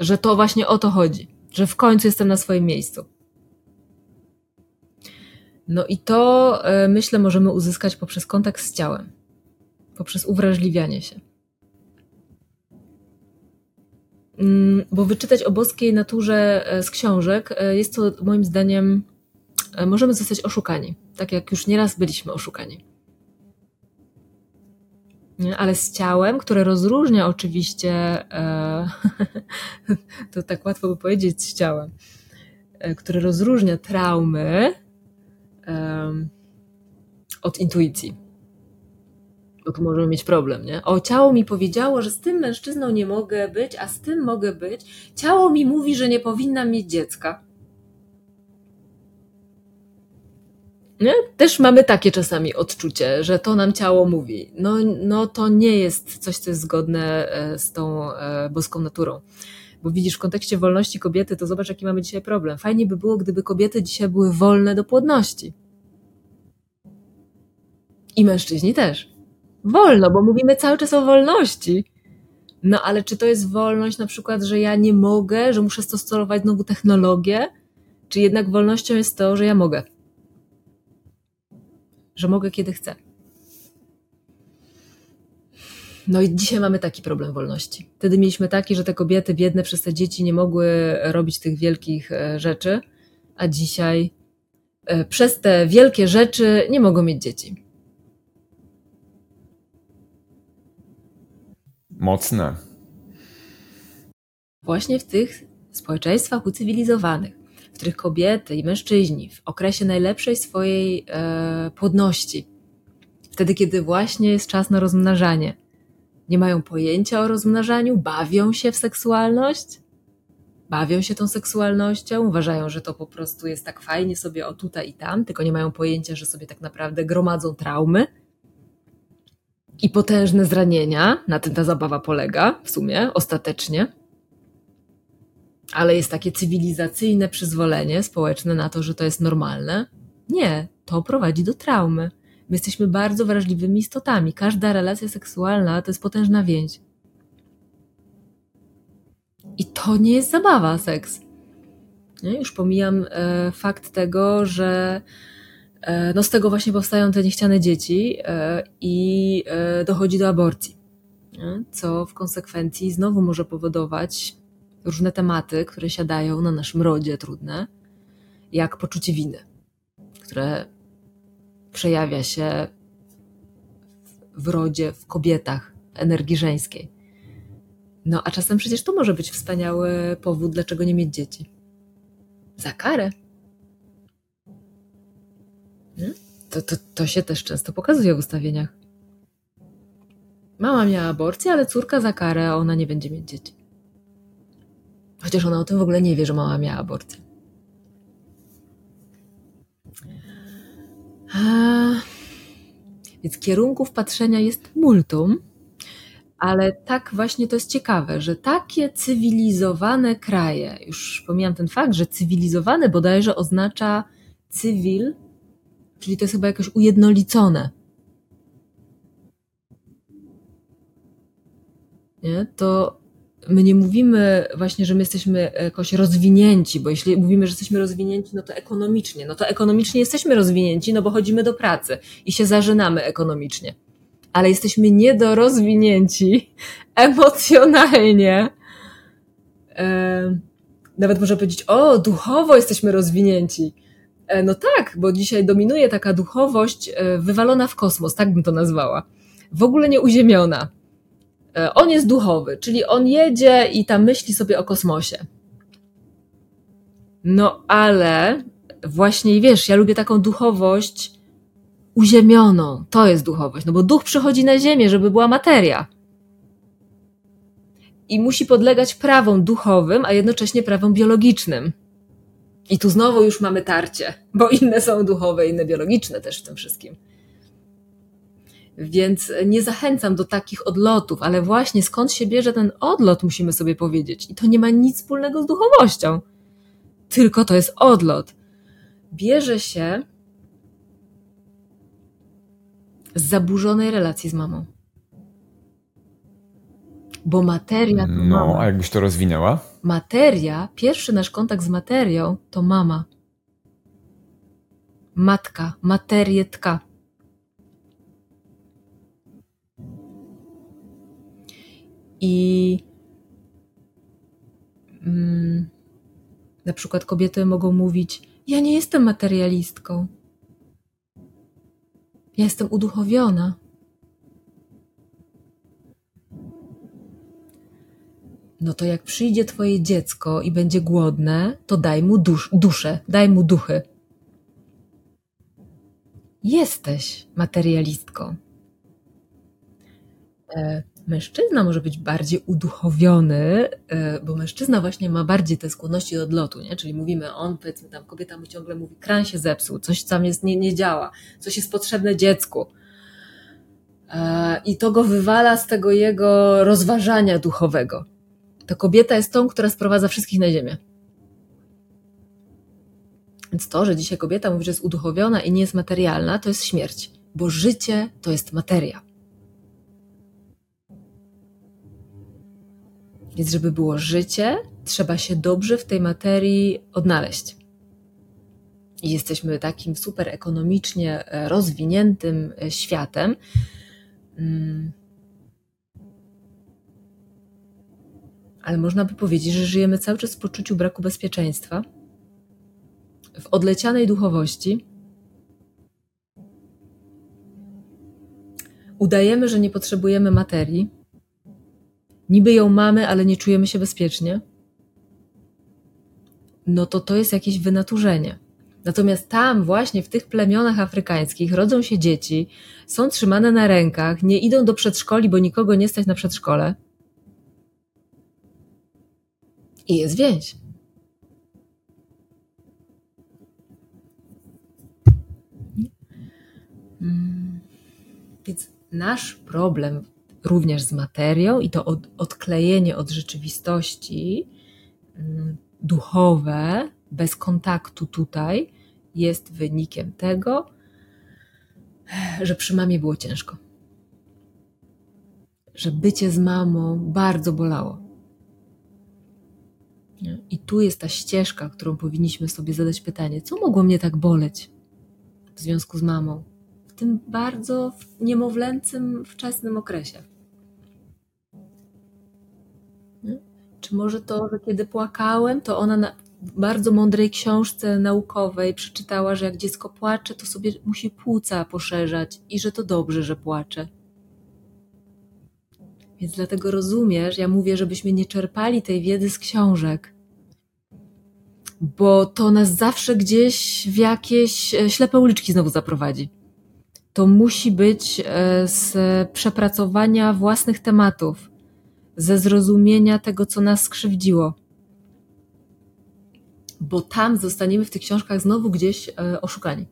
Że to właśnie o to chodzi że w końcu jestem na swoim miejscu. No i to e, myślę możemy uzyskać poprzez kontakt z ciałem, poprzez uwrażliwianie się. Bo wyczytać o boskiej naturze e, z książek e, jest to moim zdaniem, możemy zostać oszukani, tak jak już nieraz byliśmy oszukani. Ale z ciałem, które rozróżnia oczywiście, e, [laughs] to tak łatwo by powiedzieć z ciałem, e, które rozróżnia traumy e, od intuicji. Bo tu możemy mieć problem, nie? O, ciało mi powiedziało, że z tym mężczyzną nie mogę być, a z tym mogę być. Ciało mi mówi, że nie powinnam mieć dziecka. Nie? Też mamy takie czasami odczucie, że to nam ciało mówi. No, no to nie jest coś, co jest zgodne e, z tą e, boską naturą. Bo widzisz, w kontekście wolności kobiety, to zobacz, jaki mamy dzisiaj problem. Fajnie by było, gdyby kobiety dzisiaj były wolne do płodności. I mężczyźni też. Wolno, bo mówimy cały czas o wolności. No ale czy to jest wolność na przykład, że ja nie mogę, że muszę stosować znowu technologię? Czy jednak wolnością jest to, że ja mogę? że mogę kiedy chcę. No i dzisiaj mamy taki problem wolności. Wtedy mieliśmy taki, że te kobiety biedne przez te dzieci nie mogły robić tych wielkich e, rzeczy, a dzisiaj e, przez te wielkie rzeczy nie mogą mieć dzieci. Mocne. Właśnie w tych społeczeństwach ucywilizowanych których kobiety i mężczyźni w okresie najlepszej swojej e, płodności, wtedy kiedy właśnie jest czas na rozmnażanie, nie mają pojęcia o rozmnażaniu, bawią się w seksualność, bawią się tą seksualnością, uważają, że to po prostu jest tak fajnie sobie o tutaj i tam, tylko nie mają pojęcia, że sobie tak naprawdę gromadzą traumy i potężne zranienia. Na tym ta zabawa polega w sumie, ostatecznie ale jest takie cywilizacyjne przyzwolenie społeczne na to, że to jest normalne. Nie, to prowadzi do traumy. My jesteśmy bardzo wrażliwymi istotami. Każda relacja seksualna to jest potężna więź. I to nie jest zabawa, seks. Nie? Już pomijam e, fakt tego, że no z tego właśnie powstają te niechciane dzieci e, i e, dochodzi do aborcji. Co w konsekwencji znowu może powodować różne tematy, które siadają na naszym rodzie trudne, jak poczucie winy, które przejawia się w rodzie, w kobietach, energii żeńskiej. No a czasem przecież to może być wspaniały powód, dlaczego nie mieć dzieci. Za karę. To, to, to się też często pokazuje w ustawieniach. Mama miała aborcję, ale córka za karę, a ona nie będzie mieć dzieci. Chociaż ona o tym w ogóle nie wie, że mama miała aborcję. A, więc kierunków patrzenia jest multum, ale tak właśnie to jest ciekawe, że takie cywilizowane kraje, już pomijam ten fakt, że cywilizowane bodajże oznacza cywil, czyli to jest chyba jakoś ujednolicone. Nie? To my nie mówimy właśnie, że my jesteśmy jakoś rozwinięci, bo jeśli mówimy, że jesteśmy rozwinięci, no to ekonomicznie, no to ekonomicznie jesteśmy rozwinięci, no bo chodzimy do pracy i się zażynamy ekonomicznie. Ale jesteśmy niedorozwinięci [laughs] emocjonalnie. Nawet można powiedzieć, o, duchowo jesteśmy rozwinięci. E, no tak, bo dzisiaj dominuje taka duchowość e, wywalona w kosmos, tak bym to nazwała. W ogóle nie uziemiona E, on jest duchowy, czyli on jedzie i tam myśli sobie o kosmosie. No ale właśnie wiesz, ja lubię taką duchowość uziemioną. To jest duchowość, no bo duch przychodzi na ziemię, żeby była materia. I musi podlegać prawom duchowym, a jednocześnie prawom biologicznym. I tu znowu już mamy tarcie, bo inne są duchowe, inne biologiczne też w tym wszystkim. Więc nie zachęcam do takich odlotów, ale właśnie skąd się bierze ten odlot, musimy sobie powiedzieć. I to nie ma nic wspólnego z duchowością. Tylko to jest odlot. Bierze się z zaburzonej relacji z mamą. Bo materia to No, mama. a jakbyś to rozwinęła? Materia, pierwszy nasz kontakt z materią to mama. Matka, materietka. I mm, na przykład kobiety mogą mówić: Ja nie jestem materialistką. Ja jestem uduchowiona. No to jak przyjdzie twoje dziecko i będzie głodne, to daj mu dusz, duszę, daj mu duchy. Jesteś materialistką. E, mężczyzna może być bardziej uduchowiony, e, bo mężczyzna właśnie ma bardziej te skłonności do odlotu, nie? Czyli mówimy, on, powiedzmy tam, kobieta mu ciągle mówi, kran się zepsuł, coś tam jest, nie, nie działa, coś jest potrzebne dziecku. E, I to go wywala z tego jego rozważania duchowego. To kobieta jest tą, która sprowadza wszystkich na ziemię. Więc to, że dzisiaj kobieta mówi, że jest uduchowiona i nie jest materialna, to jest śmierć, bo życie to jest materia. Więc, żeby było życie, trzeba się dobrze w tej materii odnaleźć. I jesteśmy takim super ekonomicznie e, rozwiniętym e, światem. Ale można by powiedzieć, że żyjemy cały czas w poczuciu braku bezpieczeństwa, w odlecianej duchowości. Udajemy, że nie potrzebujemy materii, niby ją mamy, ale nie czujemy się bezpiecznie, no to to jest jakieś wynaturzenie. Natomiast tam, właśnie w tych plemionach afrykańskich, rodzą się dzieci, są trzymane na rękach, nie idą do przedszkoli, bo nikogo nie stać na przedszkole. I jest więź. Mm. Więc nasz problem również z materią i to od, odklejenie od rzeczywistości mm, duchowe, bez kontaktu tutaj, jest wynikiem tego, że przy mamie było ciężko. Że bycie z mamą bardzo bolało. I tu jest ta ścieżka, którą powinniśmy sobie zadać pytanie: co mogło mnie tak boleć w związku z mamą? W tym bardzo niemowlęcym, wczesnym okresie. Czy może to, że kiedy płakałem, to ona na bardzo mądrej książce naukowej przeczytała, że jak dziecko płacze, to sobie musi płuca poszerzać i że to dobrze, że płacze. Więc dlatego rozumiesz, ja mówię, żebyśmy nie czerpali tej wiedzy z książek. bo to nas zawsze gdzieś w jakieś e, ślepe uliczki znowu zaprowadzi. To musi być e, z przepracowania własnych tematów, ze zrozumienia tego, co nas skrzywdziło. Bo tam zostaniemy w tych książkach znowu gdzieś e, oszukani.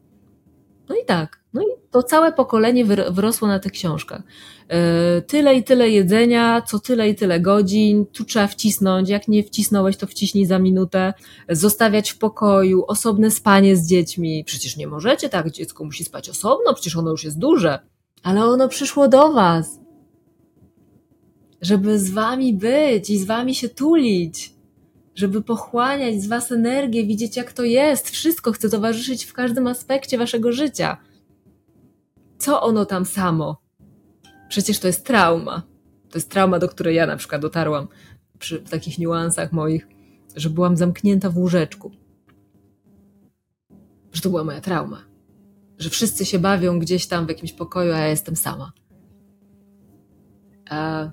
No i tak. No i to całe pokolenie wyrosło na tych książkach. E, tyle i tyle jedzenia, co tyle i tyle godzin, tu trzeba wcisnąć, jak nie wcisnąłeś, to wciśnij za minutę, zostawiać w pokoju, osobne spanie z dziećmi. Przecież nie możecie tak, dziecko musi spać osobno, przecież ono już jest duże. Ale ono przyszło do was, żeby z wami być i z wami się tulić żeby pochłaniać z Was energię, widzieć jak to jest. Wszystko chce towarzyszyć w każdym aspekcie Waszego życia. Co ono tam samo? Przecież to jest trauma. To jest trauma, do której ja na przykład dotarłam przy takich niuansach moich, że byłam zamknięta w łóżeczku. Że to była moja trauma. Że wszyscy się bawią gdzieś tam w jakimś pokoju, a ja jestem sama. A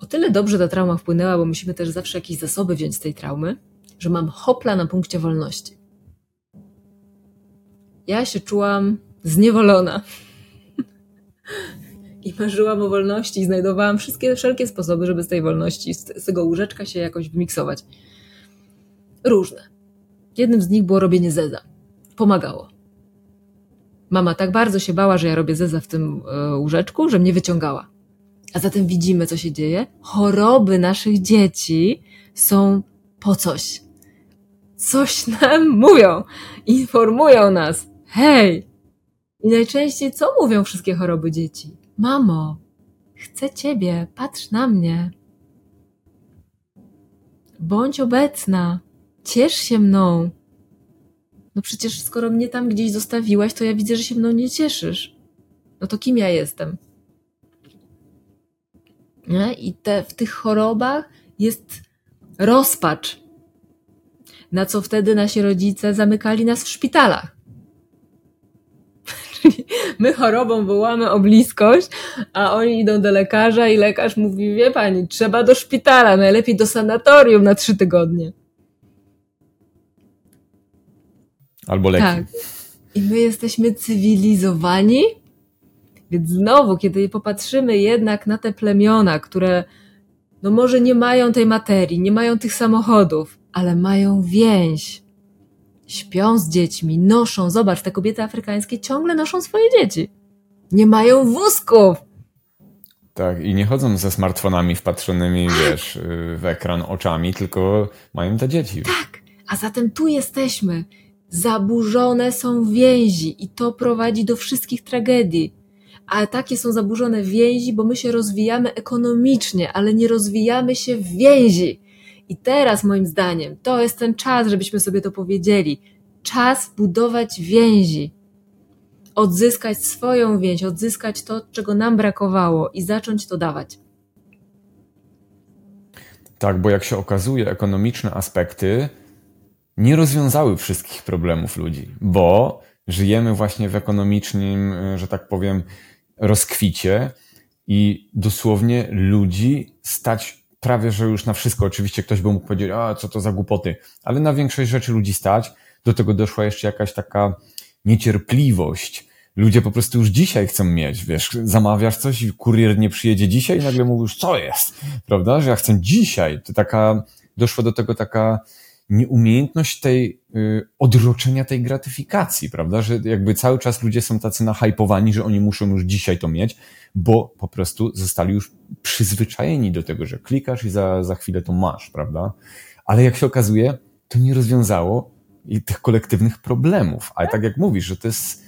o tyle dobrze ta trauma wpłynęła, bo musimy też zawsze jakieś zasoby wziąć z tej traumy, że mam hopla na punkcie wolności. Ja się czułam zniewolona. [laughs] I marzyłam o wolności i znajdowałam wszystkie, wszelkie sposoby, żeby z tej wolności, z, tego łóżeczka się jakoś wymiksować. Różne. Jednym z nich było robienie zeza. Pomagało. Mama tak bardzo się bała, że ja robię zeza w tym e, łóżeczku, że mnie wyciągała. A zatem widzimy, co się dzieje. Choroby naszych dzieci są po coś. Coś nam [laughs] mówią, informują nas. Hej! I najczęściej co mówią wszystkie choroby dzieci? Mamo, chcę ciebie, patrz na mnie. Bądź obecna, ciesz się mną. No przecież skoro mnie tam gdzieś zostawiłaś, to ja widzę, że się mną nie cieszysz. No to kim ja jestem? Nie? I te, w tych chorobach jest rozpacz, na co wtedy nasi rodzice zamykali nas w szpitalach. [laughs] Czyli my chorobą wołamy o bliskość, a oni idą do lekarza i lekarz mówi, wie pani, trzeba do szpitala, najlepiej do sanatorium na trzy tygodnie. Albo leki. Tak. I my jesteśmy cywilizowani, więc znowu, kiedy popatrzymy jednak na te plemiona, które no może nie mają tej materii, nie mają tych samochodów, ale mają więź. Śpią z dziećmi, noszą, zobacz, te kobiety afrykańskie ciągle noszą swoje dzieci. Nie mają wózków. Tak, i nie chodzą ze smartfonami wpatrzonymi, tak. wiesz, w ekran oczami, tylko mają te dzieci. Tak, a zatem tu jesteśmy. Zaburzone są więzi i to prowadzi do wszystkich tragedii a takie są zaburzone więzi, bo my się rozwijamy ekonomicznie, ale nie rozwijamy się w więzi. I teraz, moim zdaniem, to jest ten czas, żebyśmy sobie to powiedzieli. Czas budować więzi. Odzyskać swoją więź, odzyskać to, czego nam brakowało i zacząć to dawać. Tak, bo jak się okazuje, ekonomiczne aspekty nie rozwiązały wszystkich problemów ludzi, bo żyjemy właśnie w ekonomicznym, że tak powiem, rozkwicie i dosłownie ludzi stać prawie, że już na wszystko. Oczywiście ktoś by mógł powiedzieć, a co to za głupoty, ale na większość rzeczy ludzi stać. Do tego doszła jeszcze jakaś taka niecierpliwość. Ludzie po prostu już dzisiaj chcą mieć, wiesz, zamawiasz coś i kurier nie przyjedzie dzisiaj i nagle mówisz, co jest, prawda, że ja chcę dzisiaj. To taka, doszła do tego taka nieumiejętność tej odroczenia tej gratyfikacji, prawda? Że jakby cały czas ludzie są tacy nahypowani, że oni muszą już dzisiaj to mieć, bo po prostu zostali już przyzwyczajeni do tego, że klikasz i za, za chwilę to masz, prawda? Ale jak się okazuje, to nie rozwiązało tych kolektywnych problemów. Ale tak jak mówisz, że to jest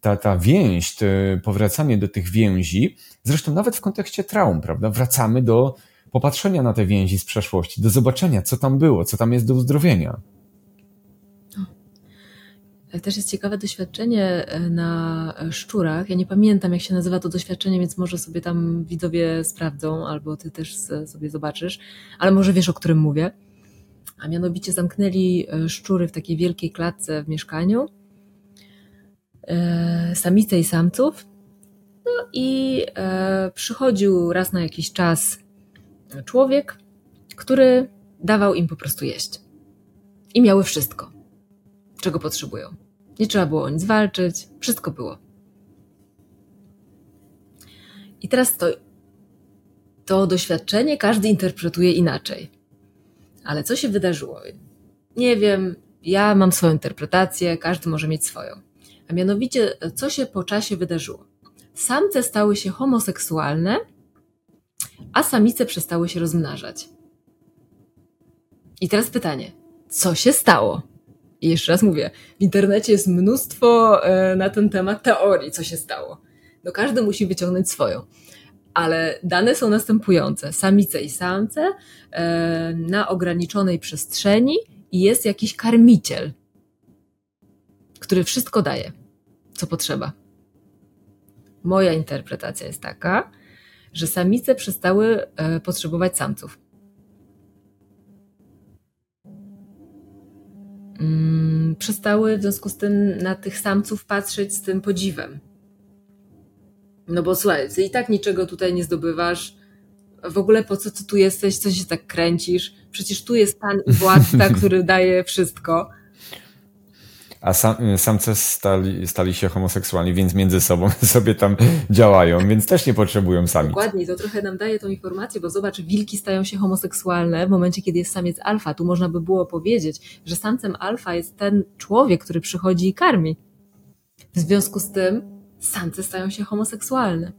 ta, ta więź, powracanie do tych więzi, zresztą nawet w kontekście traum, prawda? Wracamy do popatrzenia na te więzi z przeszłości, do zobaczenia, co tam było, co tam jest do uzdrowienia. Też jest ciekawe doświadczenie e, na szczurach. Ja nie pamiętam, jak się nazywa to doświadczenie, więc może sobie tam widzowie sprawdzą, albo ty też sobie zobaczysz, ale może wiesz, o którym mówię. A mianowicie zamknęli e, szczury w takiej wielkiej klatce w mieszkaniu, e, samice i samców. No i przychodził raz na jakiś czas człowiek, który dawał im po prostu jeść. i miały wszystko, czego potrzebują. Nie trzeba było o nic walczyć, wszystko było. I teraz to, to doświadczenie każdy interpretuje inaczej. Ale co się wydarzyło? Nie wiem, ja mam swoją interpretację, każdy może mieć swoją. A mianowicie, co się po czasie wydarzyło? Samce stały się homoseksualne, a samice przestały się rozmnażać. I teraz pytanie, co się stało? I jeszcze raz mówię, w internecie jest mnóstwo e, na ten temat teorii, co się stało. No każdy musi wyciągnąć swoją. Ale dane są następujące. Samice i samce e, na ograniczonej przestrzeni jest jakiś karmiciel, który wszystko daje, co potrzeba. Moja interpretacja jest taka, że samice przestały e, potrzebować samców. Przestały w związku z tym na tych samców patrzeć z tym podziwem. No bo słuchaj, ty i tak niczego tutaj nie zdobywasz. W ogóle po co ty tu jesteś, co się tak kręcisz? Przecież tu jest pan i władca, [laughs] który daje wszystko. A sam, samce stali, stali się homoseksualni, więc między sobą [laughs] sobie tam działają, więc też nie potrzebują samic. Dokładnie, to trochę nam daje tą informację, bo zobacz, wilki stają się homoseksualne w momencie, kiedy jest samiec alfa. Tu można by było powiedzieć, że samcem alfa jest ten człowiek, który przychodzi i karmi. W związku z tym samce stają się homoseksualne.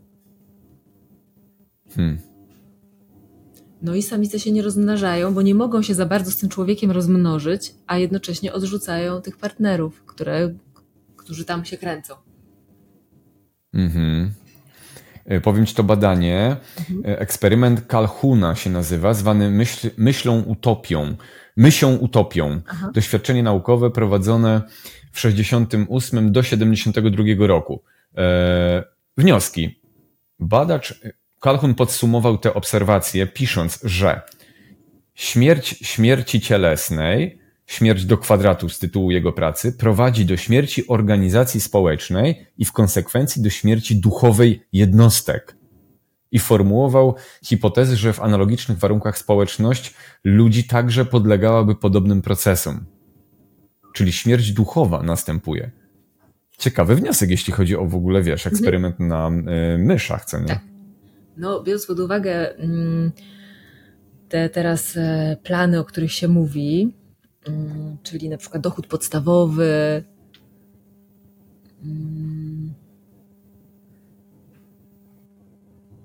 Hmm. No i samice się nie rozmnażają, bo nie mogą się za bardzo z tym człowiekiem rozmnożyć, a jednocześnie odrzucają tych partnerów, które, którzy tam się kręcą. Mhm. E, powiem Ci to badanie. Mhm. E, eksperyment Calhuna się nazywa, zwany myśl, myślą utopią. Myślą utopią. Aha. Doświadczenie naukowe prowadzone w 68 do 72 roku. E, wnioski. Badacz Calhoun podsumował te obserwacje, pisząc, że śmierć śmierci cielesnej, śmierć do kwadratu z tytułu jego pracy, prowadzi do śmierci organizacji społecznej i w konsekwencji do śmierci duchowej jednostek. I formułował hipotezy, że w analogicznych warunkach społeczność ludzi także podlegałaby podobnym procesom. Czyli śmierć duchowa następuje. Ciekawy wniosek, jeśli chodzi o w ogóle, wiesz, eksperyment na y, myszach, co nie? Tak. No, biorąc pod uwagę mm, te teraz e, plany, o których się mówi, mm, czyli na przykład dochód podstawowy, mm,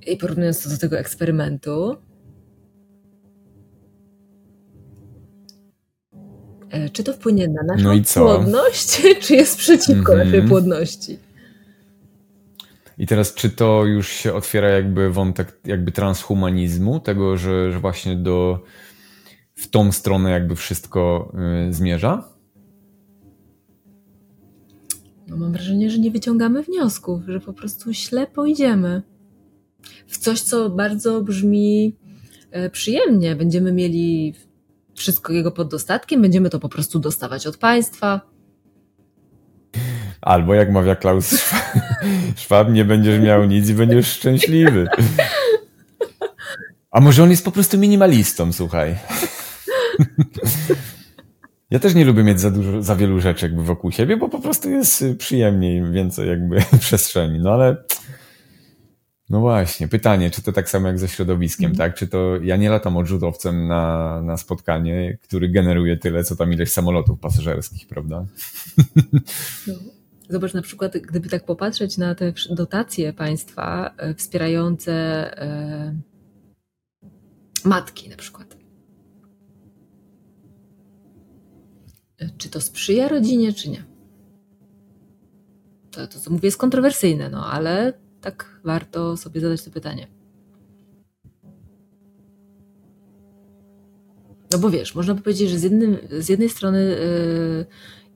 i porównując to do tego eksperymentu, e, czy to wpłynie na naszą no płodność, [laughs] czy jest przeciwko mm -hmm. naszej płodności? I teraz, czy to już się otwiera jakby wątek jakby transhumanizmu, tego, że, że właśnie do w tą stronę jakby wszystko y, zmierza? No mam wrażenie, że nie wyciągamy wniosków, że po prostu ślepo idziemy w coś, co bardzo brzmi e, przyjemnie. Będziemy mieli wszystko jego pod dostatkiem, będziemy to po prostu dostawać od państwa. Albo jak mawia Klaus [laughs] Schwab, nie będziesz miał nic i będziesz szczęśliwy. A może on jest po prostu minimalistą, słuchaj. [laughs] Ja też nie lubię mieć za dużo, za wielu rzeczy jakby wokół siebie, bo po prostu jest przyjemniej, więcej jakby [laughs] przestrzeni. No ale no właśnie, pytanie, czy to tak samo jak ze środowiskiem, mm. tak? Czy to ja nie latam odrzutowcem na, na spotkanie, który generuje tyle, co tam ileś samolotów pasażerskich, prawda? No. Zobacz na przykład, gdyby tak popatrzeć na te dotacje państwa e, wspierające e, matki na przykład. E, czy to sprzyja rodzinie, czy nie? To, to co mówię, jest kontrowersyjne, no ale tak warto sobie zadać to pytanie. No bo wiesz, można by powiedzieć, że z, jednym, z jednej strony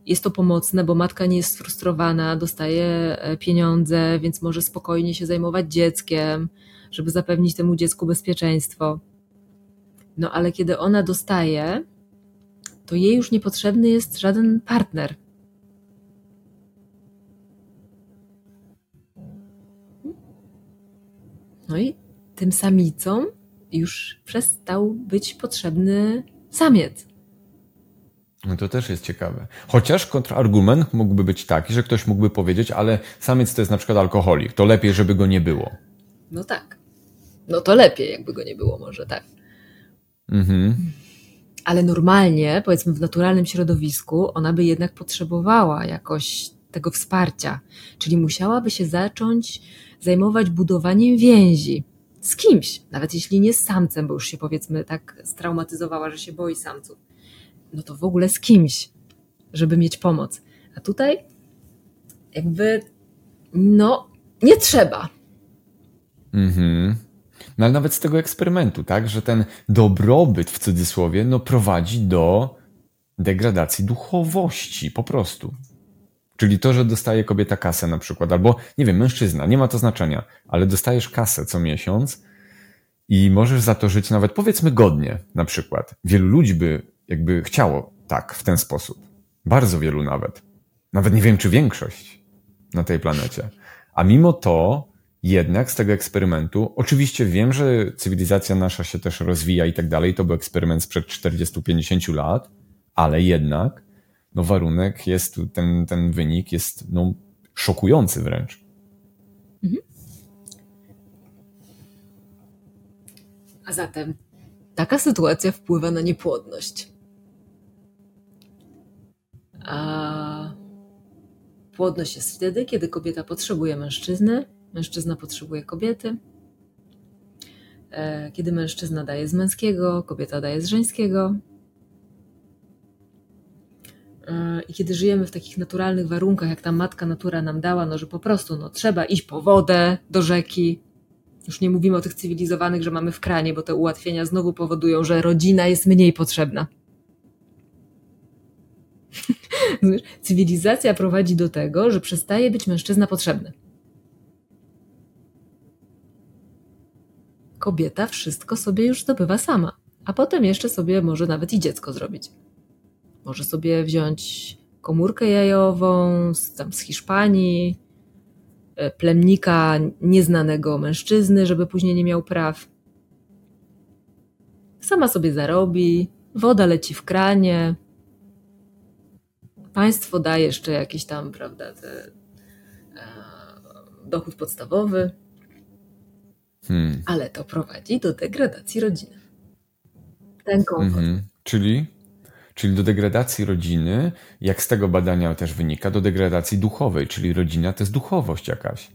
jest to pomocne, bo matka nie jest sfrustrowana, dostaje e, pieniądze, więc może spokojnie się zajmować dzieckiem, żeby zapewnić temu dziecku bezpieczeństwo. No ale kiedy ona dostaje, to jej już niepotrzebny jest żaden partner. No i tym samicom już przestał być potrzebny samiec. No to też jest ciekawe. Chociaż kontrargument mógłby być taki, że ktoś mógłby powiedzieć, ale samiec to jest na przykład alkoholik, to lepiej, żeby go nie było. No tak. No to lepiej, jakby go nie było, może tak. Mhm. Ale normalnie, powiedzmy w naturalnym środowisku, ona by jednak potrzebowała jakoś tego wsparcia. Czyli musiałaby się zacząć zajmować budowaniem więzi z kimś, nawet jeśli nie z samcem, bo już się powiedzmy tak straumatyzowała, że się boi samców, no to w ogóle z kimś, żeby mieć pomoc. A tutaj jakby, no, nie trzeba. Mhm. No ale nawet z tego eksperymentu, tak, że ten dobrobyt w cudzysłowie, no prowadzi do degradacji duchowości, po prostu. Czyli to, że dostaje kobieta kasę na przykład, albo nie wiem, mężczyzna, nie ma to znaczenia, ale dostajesz kasę co miesiąc i możesz za to żyć nawet powiedzmy godnie na przykład. Wielu ludzi by jakby chciało tak, w ten sposób. Bardzo wielu nawet. Nawet nie wiem, czy większość na tej planecie. A mimo to jednak z tego eksperymentu, oczywiście wiem, że cywilizacja nasza się też rozwija i tak dalej, to był eksperyment sprzed 40-50 lat, ale jednak no warunek jest, ten, ten wynik jest no, szokujący wręcz. Mhm. A zatem taka sytuacja wpływa na niepłodność. A płodność jest wtedy, kiedy kobieta potrzebuje mężczyzny, mężczyzna potrzebuje kobiety. E, kiedy mężczyzna daje z męskiego, kobieta daje z żeńskiego, E, I kiedy żyjemy w takich naturalnych warunkach, jak ta matka natura nam dała, no że po prostu no, trzeba iść po wodę do rzeki. Już nie mówimy o tych cywilizowanych, że mamy w kranie, bo te ułatwienia znowu powodują, że rodzina jest mniej potrzebna. [laughs] Cywilizacja prowadzi do tego, że przestaje być mężczyzna potrzebny. Kobieta wszystko sobie już zdobywa sama, a potem jeszcze sobie może nawet i dziecko zrobić. Może sobie wziąć komórkę jajową z, tam z Hiszpanii, e, plemnika nieznanego mężczyzny, żeby później nie miał praw. Sama sobie zarobi, woda leci w kranie. Państwo daje jeszcze jakiś tam, prawda, te, e, dochód podstawowy. Hmm. Ale to prowadzi do degradacji rodziny. Ten komfort. Mhm. Czyli czyli do degradacji rodziny, jak z tego badania też wynika, do degradacji duchowej, czyli rodzina to jest duchowość jakaś.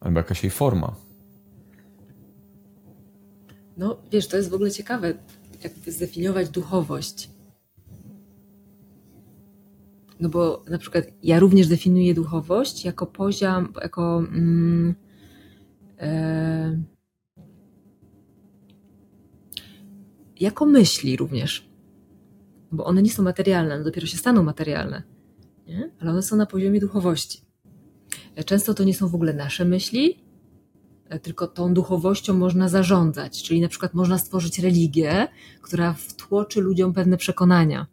Albo jakaś jej forma. No, wiesz, to jest w ogóle ciekawe, jakby zdefiniować duchowość. No bo na przykład ja również definiuję duchowość jako poziom, jako mm, E, jako myśli również. Bo one nie są materialne, one dopiero się staną materialne, nie? ale one są na poziomie duchowości. E, często to nie są w ogóle nasze myśli, tylko tą duchowością można zarządzać. Czyli na przykład można stworzyć religię, która wtłoczy ludziom pewne przekonania.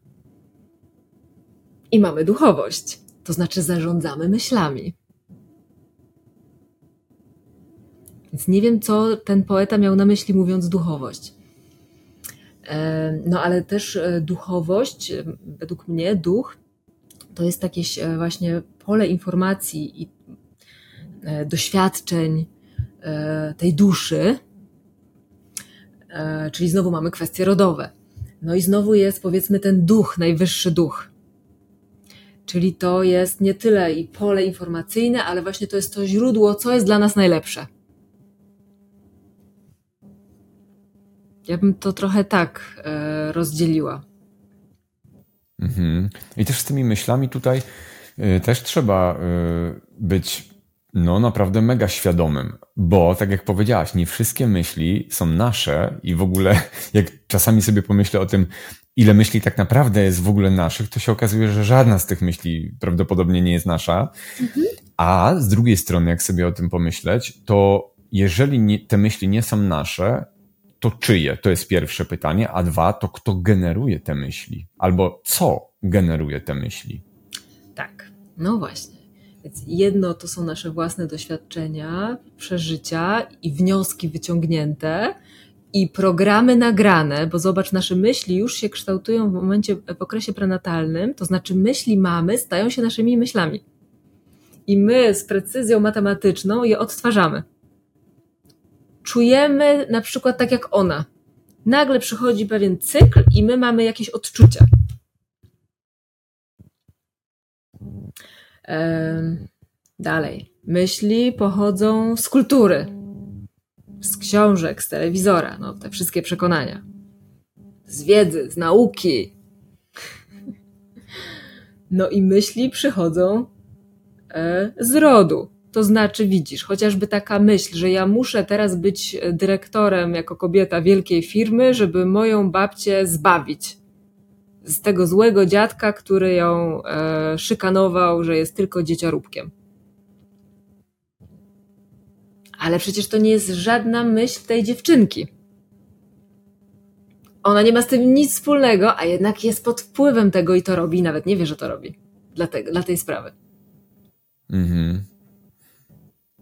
I mamy duchowość, to znaczy zarządzamy myślami. Więc nie wiem, co ten poeta miał na myśli, mówiąc duchowość. E, no ale też e, duchowość, e, według mnie duch, to jest jakieś właśnie pole informacji i doświadczeń tej duszy, czyli znowu mamy kwestie rodowe. No i znowu jest powiedzmy ten duch, najwyższy duch. Czyli to jest nie tyle i pole informacyjne, ale właśnie to jest to źródło, co jest dla nas najlepsze. Ja bym to trochę tak e, rozdzieliła. Mhm. I też z tymi myślami tutaj e, też trzeba e, być no naprawdę mega świadomym, bo tak jak powiedziałaś, nie wszystkie myśli są nasze i w ogóle [laughs] jak czasami sobie pomyślę o tym, ile myśli tak naprawdę jest w ogóle naszych, to się okazuje, że żadna z tych myśli prawdopodobnie nie jest nasza. Mhm. A z drugiej strony, jak sobie o tym pomyśleć, to jeżeli nie, te myśli nie są nasze, to czyje? To jest pierwsze pytanie. A dwa, to kto generuje te myśli? Albo co generuje te myśli? Tak, no właśnie. Więc jedno to są nasze własne doświadczenia, przeżycia i wnioski wyciągnięte, i programy nagrane, bo zobacz, nasze myśli już się kształtują w momencie, w okresie prenatalnym, to znaczy myśli mamy stają się naszymi myślami. I my z precyzją matematyczną je odtwarzamy. Czujemy na przykład tak jak ona. Nagle przychodzi pewien cykl i my mamy jakieś odczucia. Dalej. Myśli pochodzą z kultury, z książek, z telewizora, no te wszystkie przekonania. Z wiedzy, z nauki. No i myśli przychodzą e, z rodu. To znaczy, widzisz, chociażby taka myśl, że ja muszę teraz być dyrektorem jako kobieta wielkiej firmy, żeby moją babcię zbawić z tego złego dziadka, który ją e, szykanował, że jest tylko dziecioróbkiem. Ale przecież to nie jest żadna myśl tej dziewczynki. Ona nie ma z tym nic wspólnego, a jednak jest pod wpływem tego i to robi, nawet nie wie, że to robi. Dla, te, dla tej sprawy. Mhm.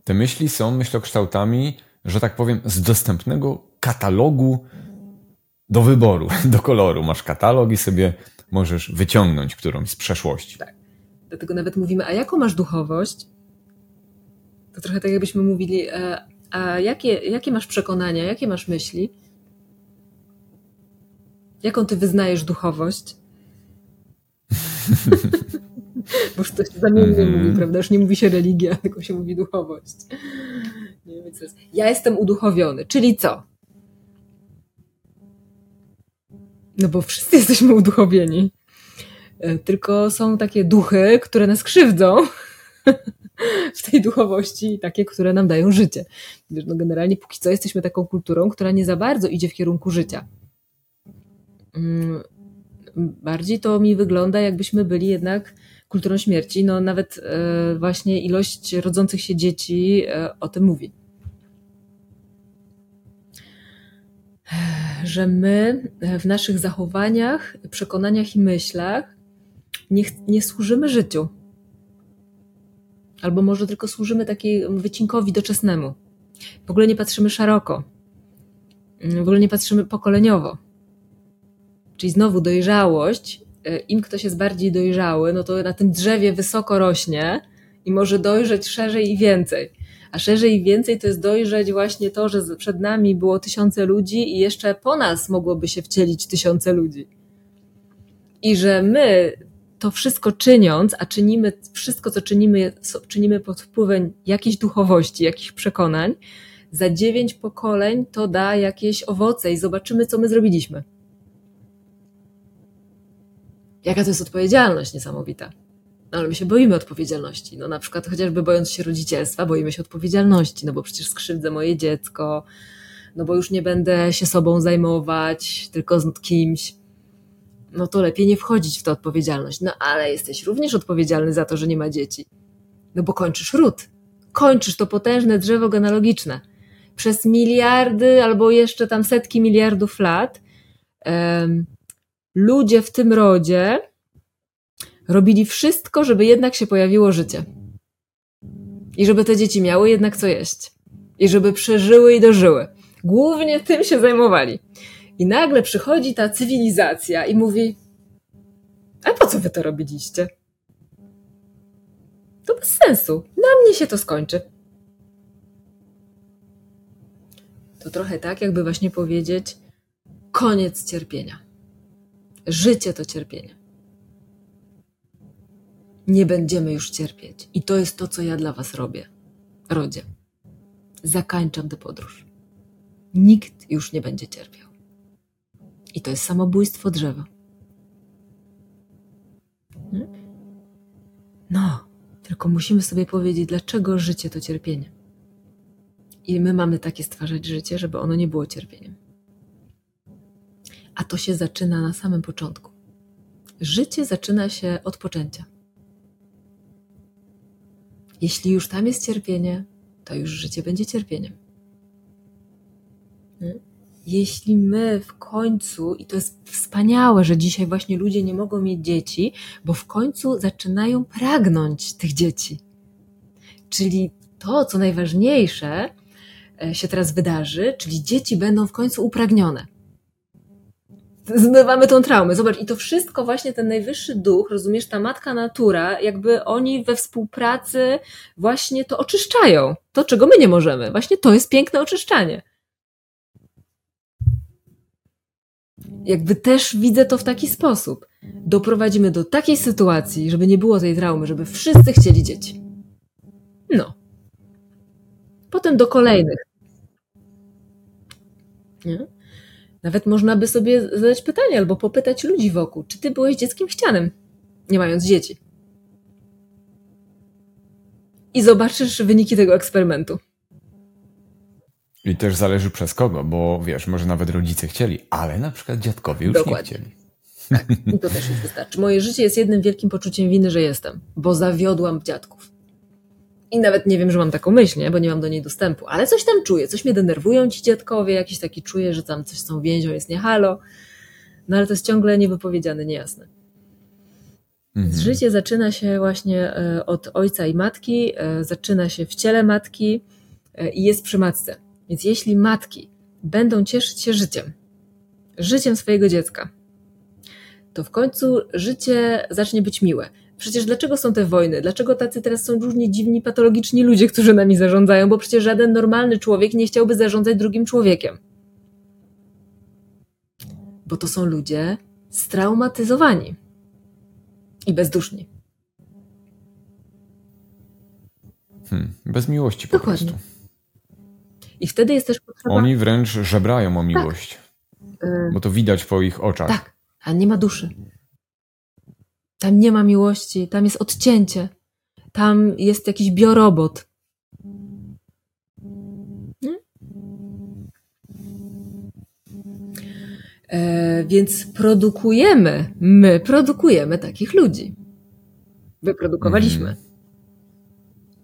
Te myśli są myślokształtami, że tak powiem, z dostępnego katalogu do wyboru, [laughs] do koloru. Masz katalog i sobie możesz wyciągnąć którąś z przeszłości. Tak. Dlatego nawet mówimy, a jaką masz duchowość? To trochę tak jakbyśmy mówili, e, a jakie, jakie masz przekonania, jakie masz myśli? Jaką ty wyznajesz duchowość? [laughs] Bo już to się zamiennie mm mówi, prawda? Już nie mówi się religia, tylko się mówi duchowość. Nie, więc jest, ja jestem uduchowiony, czyli co? No bo wszyscy jesteśmy uduchowieni. E, tylko są takie duchy, które nas krzywdzą [laughs] w tej duchowości, takie, które nam dają życie. No generalnie póki co jesteśmy taką kulturą, która nie za bardzo idzie w kierunku życia. Mm, bardziej to mi wygląda, jakbyśmy byli jednak kulturą śmierci. No nawet e, właśnie ilość rodzących się dzieci e, o tym mówi. Że my w naszych zachowaniach, przekonaniach i myślach nie, nie służymy życiu Albo może tylko służymy takiemu wycinkowi doczesnemu. W ogóle nie patrzymy szeroko. W ogóle nie patrzymy pokoleniowo. Czyli znowu dojrzałość. E, Im ktoś jest bardziej dojrzały, no to na tym drzewie wysoko rośnie i może dojrzeć szerzej i więcej. A szerzej i więcej to jest dojrzeć właśnie to, że przed nami było tysiące ludzi i jeszcze po nas mogłoby się wcielić tysiące ludzi. I że my to wszystko czyniąc, a czynimy wszystko, co czynimy, czynimy pod wpływem jakiejś duchowości, jakichś przekonań, za dziewięć pokoleń to da jakieś owoce i zobaczymy, co my zrobiliśmy. Jaka to jest odpowiedzialność niesamowita. No, ale my się boimy odpowiedzialności. No na przykład chociażby bojąc się rodzicielstwa, boimy się odpowiedzialności, no bo przecież skrzywdzę moje dziecko, no bo już nie będę się sobą zajmować, tylko z kimś no to lepiej nie wchodzić w tę odpowiedzialność. No ale jesteś również odpowiedzialny za to, że nie ma dzieci. No bo kończysz ród. Kończysz to potężne drzewo genealogiczne. Przez miliardy albo jeszcze tam setki miliardów lat um, ludzie w tym rodzie robili wszystko, żeby jednak się pojawiło życie. I żeby te dzieci miały jednak co jeść. I żeby przeżyły i dożyły. Głównie tym się zajmowali. I nagle przychodzi ta cywilizacja i mówi: A po co wy to robiliście? To bez sensu. Na mnie się to skończy. To trochę tak, jakby właśnie powiedzieć: koniec cierpienia. Życie to cierpienie. Nie będziemy już cierpieć. I to jest to, co ja dla Was robię. Rodzie. Zakańczam tę podróż. Nikt już nie będzie cierpiał. I to jest samobójstwo drzewa. No, tylko musimy sobie powiedzieć, dlaczego życie to cierpienie. I my mamy takie stwarzać życie, żeby ono nie było cierpieniem. A to się zaczyna na samym początku. Życie zaczyna się od poczęcia. Jeśli już tam jest cierpienie, to już życie będzie cierpieniem. Hmm? jeśli my w końcu, i to jest wspaniałe, że dzisiaj właśnie ludzie nie mogą mieć dzieci, bo w końcu zaczynają pragnąć tych dzieci. Czyli to, co najważniejsze e, się teraz wydarzy, czyli dzieci będą w końcu upragnione. Zmywamy tą traumę. Zobacz, i to wszystko właśnie ten najwyższy duch, rozumiesz, ta matka natura, jakby oni we współpracy właśnie to oczyszczają. To, czego my nie możemy. Właśnie to jest piękne oczyszczanie. Jakby też widzę to w taki sposób. Doprowadzimy do takiej sytuacji, żeby nie było tej traumy, żeby wszyscy chcieli dzieci. No. Potem do kolejnych. Nie? Nawet można by sobie zadać pytanie albo popytać ludzi wokół, czy ty byłeś dzieckiem chcianym, nie mając dzieci. I zobaczysz wyniki tego eksperymentu. I też zależy przez kogo, bo wiesz, może nawet rodzice chcieli, ale na przykład dziadkowie już Dokładnie. nie chcieli. Tak, i to też już wystarczy. Moje życie jest jednym wielkim poczuciem winy, że jestem, bo zawiodłam dziadków. I nawet nie wiem, że mam taką myśl, nie? bo nie mam do niej dostępu, ale coś tam czuję, coś mnie denerwują ci dziadkowie, jakiś taki czuję, że tam coś z tą więzią jest nie halo, no ale to jest ciągle niewypowiedziane, niejasne. Mhm. Życie zaczyna się właśnie e, od ojca i matki, e, zaczyna się w ciele matki e, i jest przy matce. Więc jeśli matki będą cieszyć się życiem, życiem swojego dziecka, to w końcu życie zacznie być miłe. Przecież dlaczego są te wojny? Dlaczego tacy teraz są różni dziwni, patologiczni ludzie, którzy nami zarządzają? Bo przecież żaden normalny człowiek nie chciałby zarządzać drugim człowiekiem. Bo to są ludzie straumatyzowani i bezduszni. Hmm, bez miłości po Dokładnie. prostu. I wtedy jest też potrzeba... Oni wręcz żebrają o miłość. Tak. Bo to widać po ich oczach. Tak, a nie ma duszy. Tam nie ma miłości, tam jest odcięcie. Tam jest jakiś biorobot. E, więc produkujemy, my produkujemy takich ludzi. Wyprodukowaliśmy. Mhm.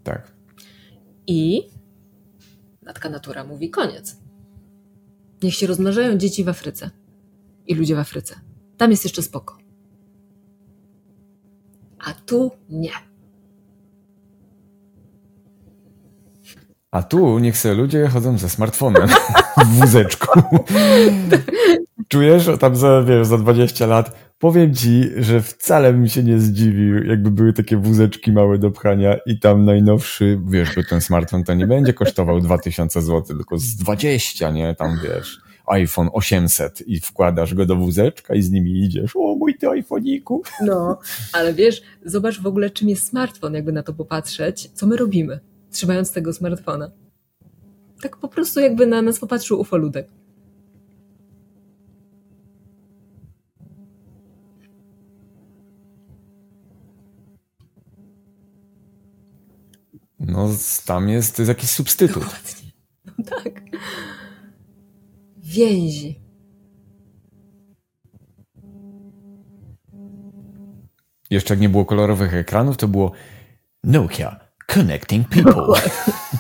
Tak. I matka natura mówi koniec. Niech się rozmnażają dzieci w Afryce i ludzie w Afryce. Tam jest jeszcze spoko a tu nie. A tu niech sobie ludzie chodzą ze smartfonem [laughs] w wózeczku. [laughs] Czujesz, tam za, wiesz, za 20 lat powiem ci, że wcale bym się nie zdziwił, jakby były takie wózeczki małe do pchania i tam najnowszy, wiesz, bo ten smartfon to nie będzie kosztował 2000 zł, tylko z 20, nie? Tam, wiesz, iPhone 800 i wkładasz go do wózeczka i z nimi idziesz. O, mój ty iPhoniku. No, ale wiesz, zobacz w ogóle, czym jest smartfon, jakby na to popatrzeć. Co my robimy, trzymając tego smartfona? Tak po prostu jakby na nas popatrzył ufoludek. No, tam jest, jest jakiś substytut. Dokładnie. No tak więzi. Jeszcze jak nie było kolorowych ekranów, to było Nokia Connecting People.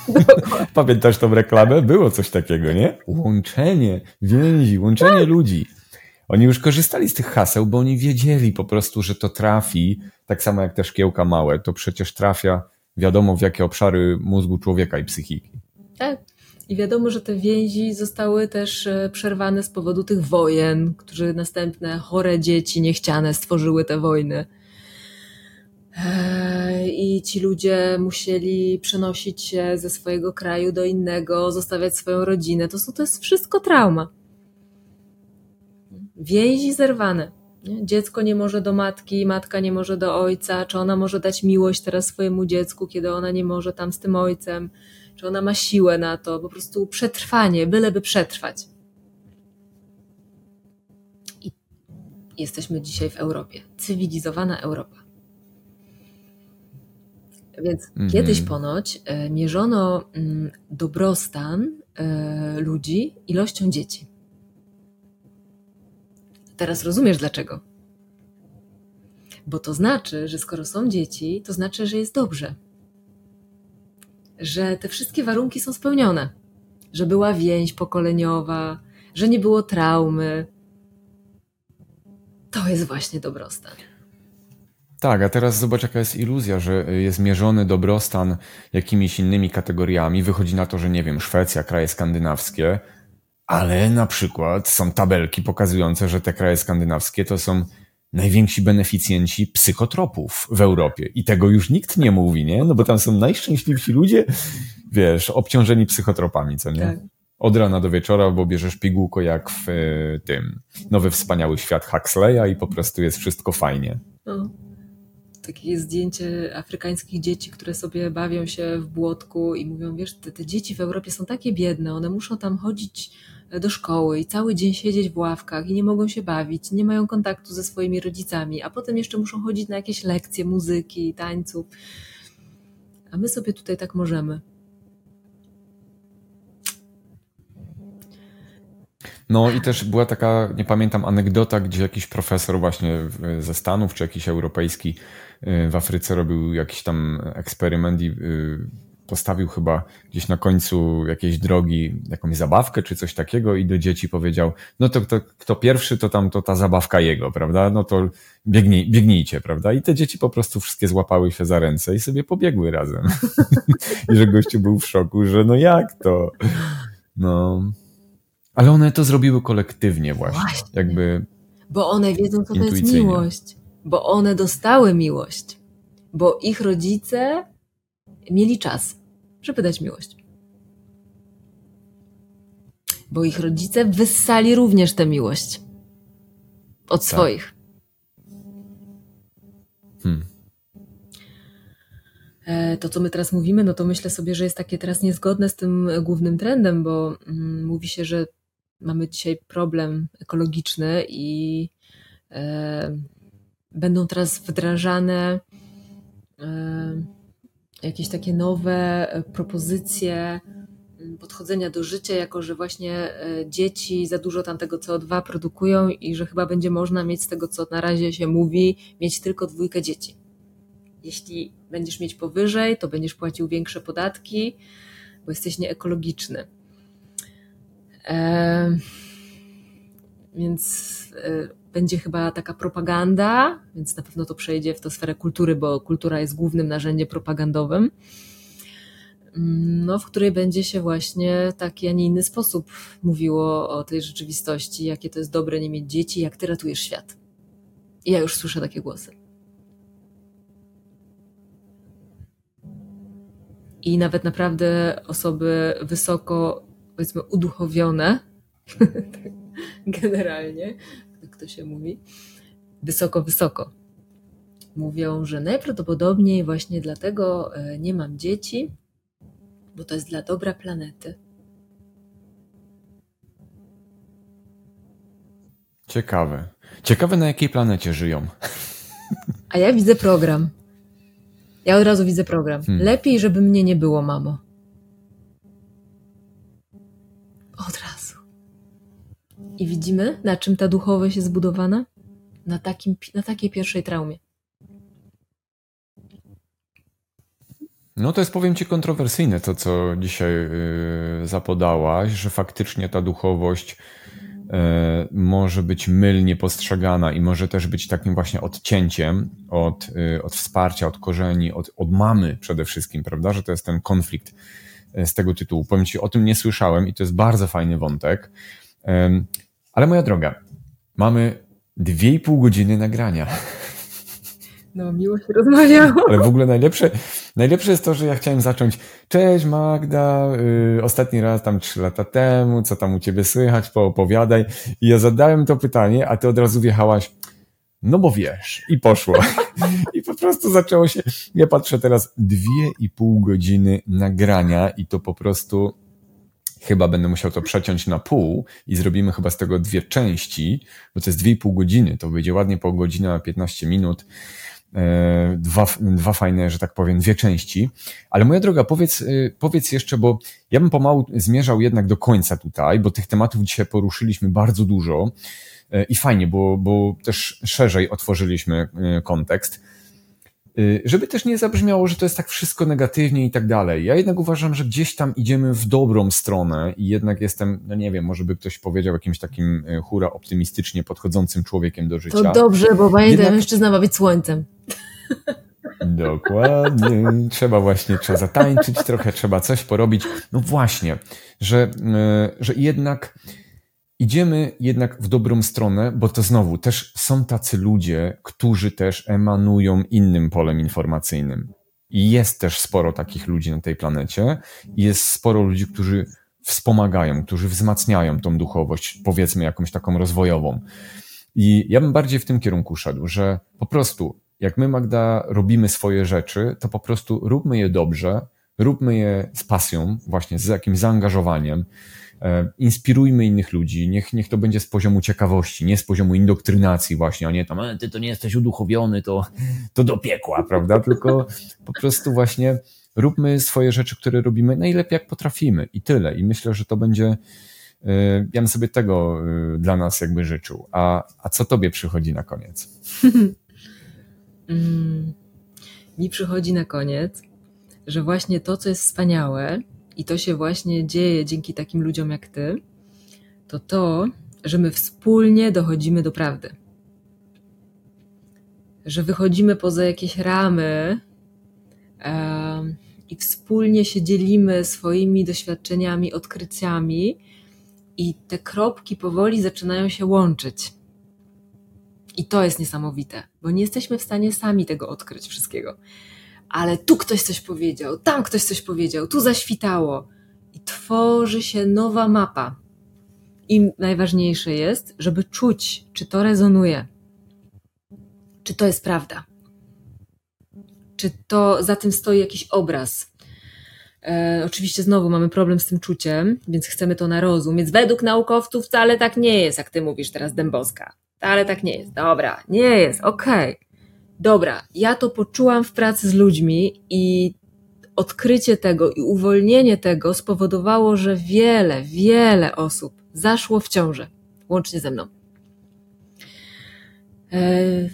[laughs] Pamiętasz tą reklamę? Było coś takiego, nie? Łączenie więzi, łączenie tak. ludzi. Oni już korzystali z tych haseł, bo oni wiedzieli po prostu, że to trafi, tak samo jak te szkiełka małe, to przecież trafia wiadomo w jakie obszary mózgu człowieka i psychiki. Tak. I wiadomo, że te więzi zostały też e, przerwane z powodu tych wojen, które następne chore dzieci niechciane stworzyły te wojny. E, I ci ludzie musieli przenosić się ze swojego kraju do innego, zostawiać swoją rodzinę. To, są, to jest wszystko trauma. Więzi zerwane. Dziecko nie może do matki, matka nie może do ojca. Czy ona może dać miłość teraz swojemu dziecku, kiedy ona nie może tam z tym ojcem? Czy ona ma siłę na to, po prostu przetrwanie, byleby przetrwać. I jesteśmy dzisiaj w Europie, cywilizowana Europa. Więc mm -hmm. kiedyś ponoć e, mierzono mm, dobrostan e, ludzi ilością dzieci. Teraz rozumiesz dlaczego. Bo to znaczy, że skoro są dzieci, to znaczy, że jest dobrze że te wszystkie warunki są spełnione. Że była więź pokoleniowa, że nie było traumy. To jest właśnie dobrostan. Tak, a teraz zobacz, jaka jest iluzja, że jest mierzony dobrostan jakimiś innymi kategoriami. Wychodzi na to, że nie wiem, Szwecja, kraje skandynawskie, ale na przykład są tabelki pokazujące, że te kraje skandynawskie to są najwięksi beneficjenci psychotropów w Europie. I tego już nikt nie mówi, nie? No bo tam są najszczęśliwsi ludzie, wiesz, obciążeni psychotropami, co nie? Tak. Od rana do wieczora, bo bierzesz pigułko jak w y, tym Nowy Wspaniały Świat Huxleya i po prostu jest wszystko fajnie. No. Takie zdjęcie afrykańskich dzieci, które sobie bawią się w błotku i mówią, wiesz, te, te dzieci w Europie są takie biedne, one muszą tam chodzić do szkoły i cały dzień siedzieć w ławkach i nie mogą się bawić, nie mają kontaktu ze swoimi rodzicami, a potem jeszcze muszą chodzić na jakieś lekcje muzyki, tańców. A my sobie tutaj tak możemy. No i też była taka, nie pamiętam, anegdota, gdzie jakiś profesor właśnie ze Stanów, czy jakiś europejski y, w Afryce robił jakiś tam eksperyment i y, postawił chyba gdzieś na końcu jakiejś drogi jakąś zabawkę czy coś takiego i do dzieci powiedział, no to kto, kto pierwszy, to tam to ta zabawka jego, prawda? No to biegnij, biegnijcie, prawda? I te dzieci po prostu wszystkie złapały się za ręce i sobie pobiegły razem. [laughs] I że gościu był w szoku, że no jak to? No. Ale one to zrobiły kolektywnie właśnie. właśnie. Jakby Bo one wiedzą, co to jest miłość. Bo one dostały miłość. Bo ich rodzice mieli czas, żeby dać miłość. Bo ich rodzice wyssali również tę miłość od tak. swoich. Hmm. E, to, co my teraz mówimy, no to myślę sobie, że jest takie teraz niezgodne z tym głównym trendem, bo mm, mówi się, że mamy dzisiaj problem ekologiczny i e, będą teraz wdrażane e, jakieś takie nowe e, propozycje mm, podchodzenia do życia, jako że właśnie e, dzieci za dużo tam tego CO2 produkują i że chyba będzie można mieć z tego, co na razie się mówi, mieć tylko dwójkę dzieci. Jeśli będziesz mieć powyżej, to będziesz płacił większe podatki, bo jesteś nieekologiczny. Eee, więc e, będzie chyba taka propaganda, więc na pewno to przejdzie w tę sferę kultury, bo kultura jest głównym narzędziem propagandowym, no, w której będzie się właśnie taki, a nie inny sposób mówiło o tej rzeczywistości, jakie to jest dobre nie mieć dzieci, jak ty ratujesz świat. I ja już słyszę takie głosy. I nawet naprawdę osoby wysoko, powiedzmy, uduchowione, [laughs] generalnie, jak to się mówi, wysoko, wysoko. Mówią, że najprawdopodobniej właśnie dlatego e, nie mam dzieci, bo to jest dla dobra planety. Ciekawe. Ciekawe, na jakiej planecie żyją. A ja widzę program. Ja od razu widzę program. Hmm. Lepiej, żeby mnie nie było, mamo. Od razu. I widzimy, na czym ta duchowość jest zbudowana? Na, takim, na takiej pierwszej traumie. No to jest, powiem Ci, kontrowersyjne to, co dzisiaj yy, zapodałaś, że faktycznie ta duchowość yy, może być mylnie postrzegana i może też być takim właśnie odcięciem od, yy, od wsparcia, od korzeni, od, od mamy przede wszystkim, prawda? Że to jest ten konflikt z tego tytułu. Powiem Ci, o tym nie słyszałem i to jest bardzo fajny wątek. Ale moja droga, mamy dwie i pół godziny nagrania. No, miło się rozmawiało. Ale w ogóle najlepsze, najlepsze jest to, że ja chciałem zacząć. Cześć Magda, yy, ostatni raz tam trzy lata temu, co tam u ciebie słychać, poopowiadaj. I ja zadałem to pytanie, a ty od razu wjechałaś, no bo wiesz, i poszło. [laughs] I po prostu zaczęło się. Ja patrzę teraz dwie i pół godziny nagrania i to po prostu chyba będę musiał to przeciąć na pół i zrobimy chyba z tego dwie części, bo to jest dwie i pół godziny, to wyjdzie ładnie po godzinę na 15 minut. E, dwa, dwa fajne, że tak powiem, dwie części. Ale moja droga, powiedz, e, powiedz jeszcze, bo ja bym pomału zmierzał jednak do końca tutaj, bo tych tematów dzisiaj poruszyliśmy bardzo dużo e, i fajnie, bo, bo też szerzej otworzyliśmy kontekst. Y, żeby też nie zabrzmiało, że to jest tak wszystko negatywnie i tak dalej. Ja jednak uważam, że gdzieś tam idziemy w dobrą stronę i jednak jestem, no nie wiem, może by ktoś powiedział jakimś takim hura optymistycznie podchodzącym człowiekiem do życia. To dobrze, bo pamiętaj, jednak... mężczyzna ma być słońcem. Dokładnie. Trzeba właśnie, trzeba zatańczyć trochę, trzeba coś porobić. No właśnie, że, e, że jednak idziemy jednak w dobrą stronę, bo to znowu też są tacy ludzie, którzy też emanują innym polem informacyjnym. I jest też sporo takich ludzi na tej planecie. Jest sporo ludzi, którzy wspomagają, którzy wzmacniają tą duchowość, powiedzmy jakąś taką rozwojową. I ja bym bardziej w tym kierunku szedł, że po prostu jak my, Magda, robimy swoje rzeczy, to po prostu róbmy je dobrze, róbmy je z pasją, właśnie z jakimś zaangażowaniem, inspirujmy innych ludzi, niech, niech to będzie z poziomu ciekawości, nie z poziomu indoktrynacji właśnie, a nie tam, e, ty to nie jesteś uduchowiony, to, to do piekła, prawda? [laughs] Tylko po prostu właśnie róbmy swoje rzeczy, które robimy najlepiej jak potrafimy i tyle. I myślę, że to będzie, e, ja bym sobie tego dla nas jakby życzył. A, a co tobie przychodzi na koniec? [laughs] mm, mi przychodzi na koniec, że właśnie to, co jest wspaniałe i to się właśnie dzieje dzięki takim ludziom jak ty, to to, że my wspólnie dochodzimy do prawdy. Że wychodzimy poza jakieś ramy e, i wspólnie się dzielimy swoimi doświadczeniami, odkryciami, i te kropki powoli zaczynają się łączyć. I to jest niesamowite, bo nie jesteśmy w stanie sami tego odkryć wszystkiego. Ale tu ktoś coś powiedział, tam ktoś coś powiedział, tu zaświtało. I tworzy się nowa mapa. I najważniejsze jest, żeby czuć, czy to rezonuje, czy to jest prawda, czy to za tym stoi jakiś obraz. E, oczywiście znowu mamy problem z tym czuciem, więc chcemy to na rozum. Więc według naukowców wcale tak nie jest, jak ty mówisz teraz, Dębowska ale tak nie jest. Dobra, nie jest, okej. Okay. Dobra, ja to poczułam w pracy z ludźmi i odkrycie tego i uwolnienie tego spowodowało, że wiele, wiele osób zaszło w ciążę, łącznie ze mną. Eee,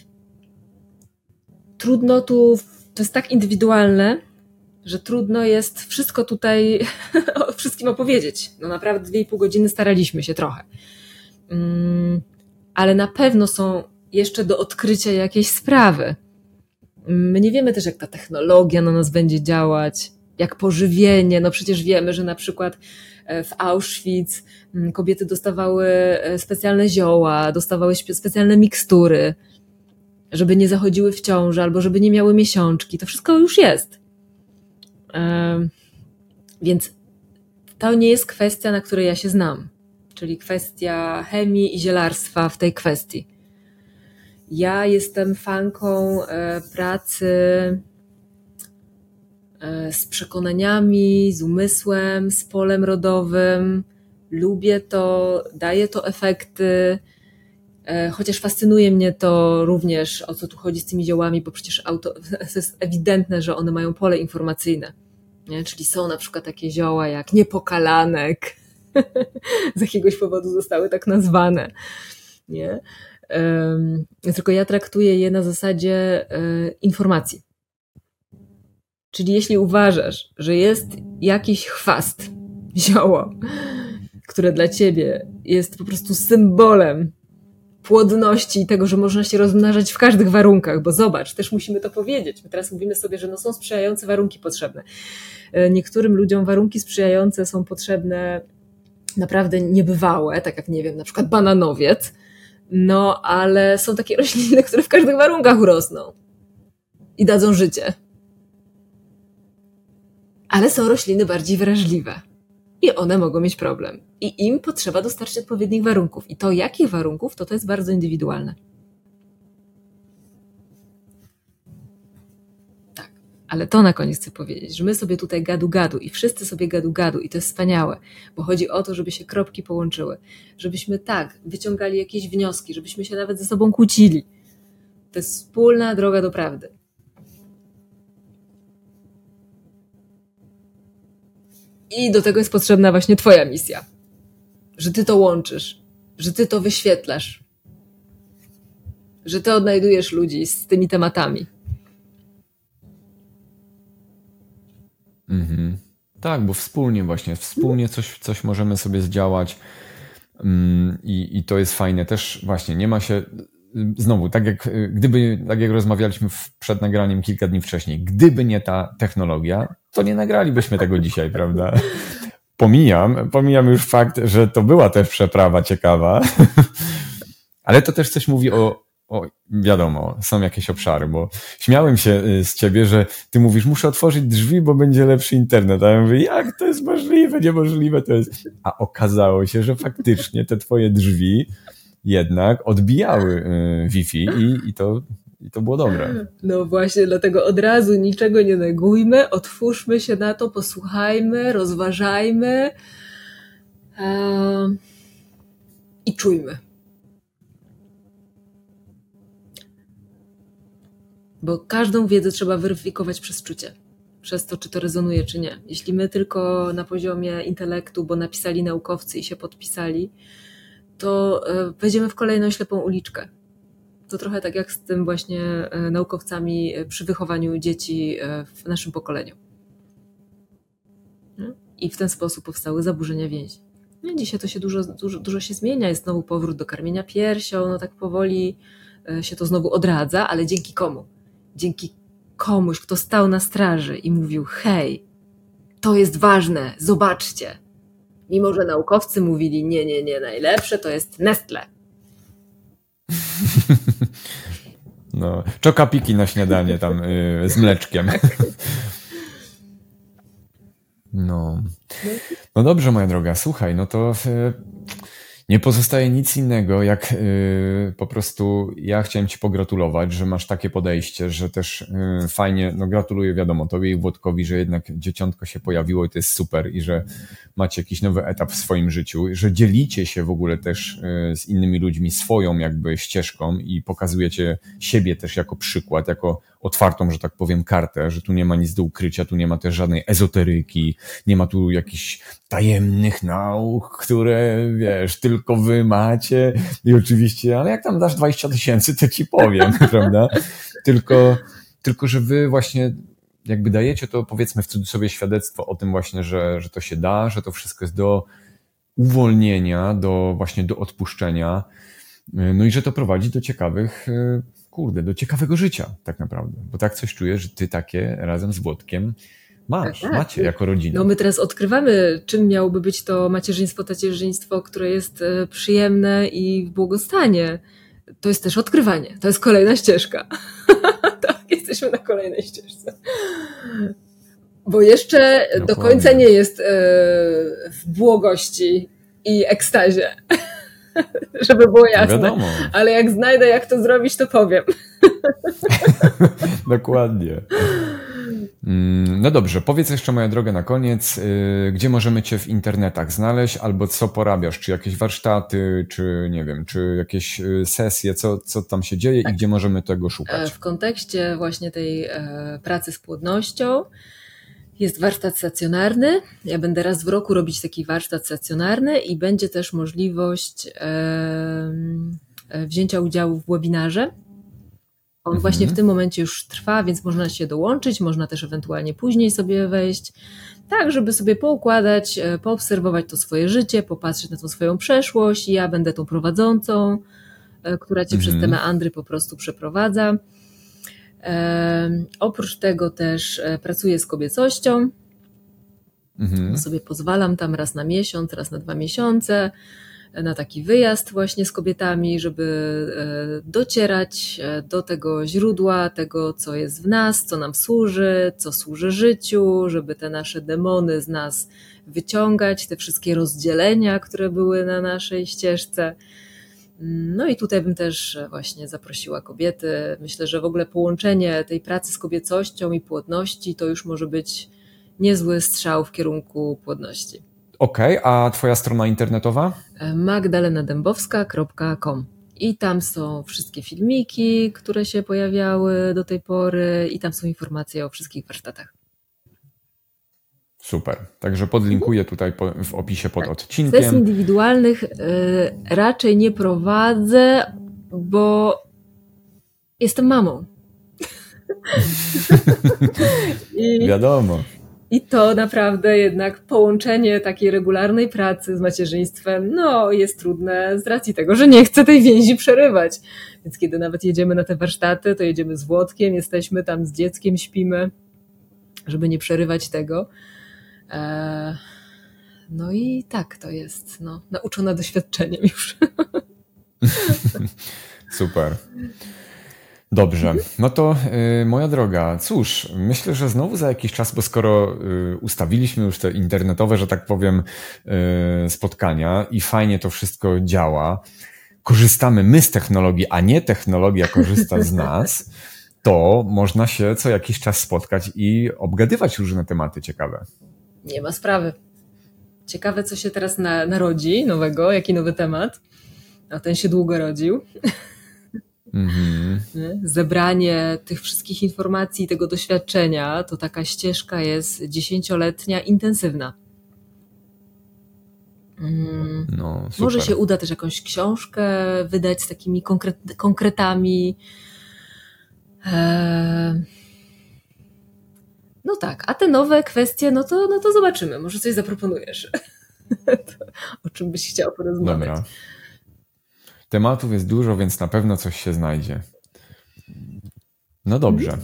trudno tu, to jest tak indywidualne, że trudno jest wszystko tutaj [laughs] wszystkim opowiedzieć. No naprawdę dwie i pół godziny staraliśmy się trochę. Mm, ale na pewno są jeszcze do odkrycia jakieś sprawy. My nie wiemy też, jak ta technologia na nas będzie działać, jak pożywienie. No przecież wiemy, że na przykład e, w Auschwitz mm, kobiety dostawały e, specjalne zioła, dostawały specjalne mikstury, żeby nie zachodziły w ciążę albo żeby nie miały miesiączki. To wszystko już jest. Więc to nie jest kwestia, na której ja się znam czyli kwestia chemii i zielarstwa w tej kwestii. Ja jestem fanką e, pracy e, z przekonaniami, z umysłem, z polem rodowym. Lubię to, daje to efekty. E, chociaż fascynuje mnie to również, o co tu chodzi z tymi ziołami, bo przecież auto, [laughs] to jest ewidentne, że one mają pole informacyjne. Nie? Czyli są na przykład takie zioła jak niepokalanek, [laughs] z jakiegoś powodu zostały tak nazwane. Nie? Tylko ja traktuję je na zasadzie e, informacji. Czyli jeśli uważasz, że jest jakiś chwast, [laughs] zioło, które dla ciebie jest po prostu symbolem płodności i tego, że można się rozmnażać w każdych warunkach, bo zobacz, też musimy to powiedzieć. My teraz mówimy sobie, że no są sprzyjające warunki potrzebne. E, niektórym ludziom warunki sprzyjające są potrzebne naprawdę niebywałe, tak jak nie wiem, na przykład bananowiec, no ale są takie [laughs] rośliny, które w każdych warunkach urosną i dadzą życie. Ale są rośliny bardziej wrażliwe i one mogą mieć problem. I im potrzeba dostarczyć odpowiednich warunków. I to jakich warunków, to to jest bardzo indywidualne. Ale to na koniec chcę powiedzieć, że my sobie tutaj gadu-gadu i wszyscy sobie gadu-gadu i to jest wspaniałe, bo chodzi o to, żeby się kropki połączyły, żebyśmy tak wyciągali jakieś wnioski, żebyśmy się nawet ze sobą kłócili. To jest wspólna droga do prawdy. I do tego jest potrzebna właśnie Twoja misja. Że Ty to łączysz, że Ty to wyświetlasz, że Ty odnajdujesz ludzi z tymi tematami. Mhm. Tak, bo wspólnie właśnie, wspólnie coś, coś możemy sobie zdziałać mm, i, i to jest fajne. Też właśnie nie ma się, znowu, tak jak gdyby, tak jak rozmawialiśmy przed nagraniem kilka dni wcześniej, gdyby nie ta technologia, to nie nagralibyśmy tego dzisiaj, prawda? Pomijam, pomijam już fakt, że to była też przeprawa ciekawa, [laughs] ale to też coś mówi o, o, wiadomo, są jakieś obszary, bo śmiałem się y, z ciebie, że ty mówisz, muszę otworzyć drzwi, bo będzie lepszy internet. A ja mówię, jak to jest możliwe, niemożliwe to jest. A okazało się, że faktycznie te twoje drzwi jednak odbijały y, Wi-Fi i, i to i to było dobre. No właśnie, dlatego od razu niczego nie negujmy, otwórzmy się na to, posłuchajmy, rozważajmy i czujmy. Bo każdą wiedzę trzeba weryfikować przez czucie. Przez to, czy to rezonuje, czy nie. Jeśli my tylko na poziomie intelektu, bo napisali naukowcy i się podpisali, to e, wejdziemy w kolejną ślepą uliczkę to trochę tak jak z tym właśnie e, naukowcami e, przy wychowaniu dzieci w naszym pokoleniu. I w ten sposób powstały zaburzenia więzi. No dzisiaj to się dużo, dużo, dużo się zmienia, jest znowu powrót do karmienia piersią, no tak powoli się to znowu odradza, ale dzięki komu? Dzięki komuś, kto stał na straży i mówił: Hej, to jest ważne, zobaczcie. Mimo, że naukowcy mówili: Nie, nie, nie, najlepsze to jest Nestle. [laughs] No, czokapiki na śniadanie tam yy, z mleczkiem. No. No dobrze, moja droga, słuchaj, no to yy, nie pozostaje nic innego, jak yy, po prostu ja chciałem Ci pogratulować, że masz takie podejście, że też yy, fajnie, no gratuluję wiadomo Tobie i Włodkowi, że jednak dzieciątko się pojawiło i to jest super i że macie jakiś nowy etap w swoim życiu, że dzielicie się w ogóle też yy, z innymi ludźmi swoją jakby ścieżką i pokazujecie siebie też jako przykład, jako otwartą, że tak powiem, kartę, że tu nie ma nic do ukrycia, tu nie ma też żadnej ezoteryki, nie ma tu jakichś tajemnych nauk, które, wiesz, tylko wy macie i oczywiście, ale jak tam dasz 20 tysięcy, to ci powiem, [laughs] prawda? Tylko, tylko, że wy właśnie jakby dajecie to, powiedzmy w cudzysłowie, świadectwo o tym właśnie, że, że to się da, że to wszystko jest do uwolnienia, do właśnie do odpuszczenia, no i że to prowadzi do ciekawych kurde, do ciekawego życia tak naprawdę. Bo tak coś czuję, że ty takie razem z Włodkiem masz, tak, tak. macie jako rodzina. No my teraz odkrywamy, czym miałoby być to macierzyństwo, tacierzyństwo, które jest e, przyjemne i w błogostanie. To jest też odkrywanie. To jest kolejna ścieżka. [laughs] tak, jesteśmy na kolejnej ścieżce. Bo jeszcze Dokładnie. do końca nie jest e, w błogości i ekstazie. [laughs] żeby było jasne. Wiadomo. Ale jak znajdę, jak to zrobić, to powiem. [laughs] Dokładnie. Mm, no dobrze, powiedz jeszcze moja droga na koniec, y, gdzie możemy Cię w internetach znaleźć, albo co porabiasz, czy jakieś warsztaty, czy nie wiem, czy jakieś y, sesje, co, co tam się dzieje i gdzie możemy tego szukać? E, w kontekście właśnie tej e, pracy z płodnością, jest warsztat stacjonarny. Ja będę raz w roku robić taki warsztat stacjonarny i będzie też możliwość wzięcia udziału w webinarze. On mhm. właśnie w tym momencie już trwa, więc można się dołączyć, można też ewentualnie później sobie wejść, tak, żeby sobie poukładać, e, poobserwować to swoje życie, popatrzeć na tą swoją przeszłość. Ja będę tą prowadzącą, e, która cię mhm. przez te meandry po prostu przeprowadza. Oprócz tego też e, pracuję z kobiecością. Mhm. Sobie pozwalam tam raz na miesiąc, raz na dwa miesiące e, na taki wyjazd właśnie z kobietami, żeby e, docierać do tego źródła, tego, co jest w nas, co nam służy, co służy życiu, żeby te nasze demony z nas wyciągać, te wszystkie rozdzielenia, które były na naszej ścieżce. No i tutaj bym też właśnie zaprosiła kobiety. Myślę, że w ogóle połączenie tej pracy z kobiecością i płodności to już może być niezły strzał w kierunku płodności. Okej, okay, a twoja strona internetowa? magdalenadębowska.com i tam są wszystkie filmiki, które się pojawiały do tej pory i tam są informacje o wszystkich warsztatach. Super. Także podlinkuję tutaj w opisie pod odcinkiem. Sesji indywidualnych y, raczej nie prowadzę, bo jestem mamą. [laughs] I, Wiadomo. I to naprawdę jednak połączenie takiej regularnej pracy z macierzyństwem, no jest trudne z racji tego, że nie chcę tej więzi przerywać. Więc kiedy nawet jedziemy na te warsztaty, to jedziemy z Włodkiem, jesteśmy tam z dzieckiem, śpimy, żeby nie przerywać tego. Eee, no i tak to jest, no, nauczona doświadczeniem już. [laughs] Super. Dobrze, no to y, moja droga, cóż, myślę, że znowu za jakiś czas, bo skoro y, ustawiliśmy już te internetowe, że tak powiem, y, spotkania i fajnie to wszystko działa, korzystamy my z technologii, a nie technologia korzysta z nas, to można się co jakiś czas spotkać i obgadywać różne tematy ciekawe. Nie ma sprawy. Ciekawe, co się teraz na, narodzi nowego, jaki nowy temat. A ten się długo rodził. Mm-hmm. Zebranie tych wszystkich informacji, tego doświadczenia, to taka ścieżka jest dziesięcioletnia, intensywna. Mm. No, Może się uda też jakąś książkę wydać z takimi konkret, konkretami. Eee... No tak, a te nowe kwestie, no to, no to zobaczymy. Może coś zaproponujesz. [laughs] o czym byś chciał porozmawiać. Dobra. Tematów jest dużo, więc na pewno coś się znajdzie. No dobrze.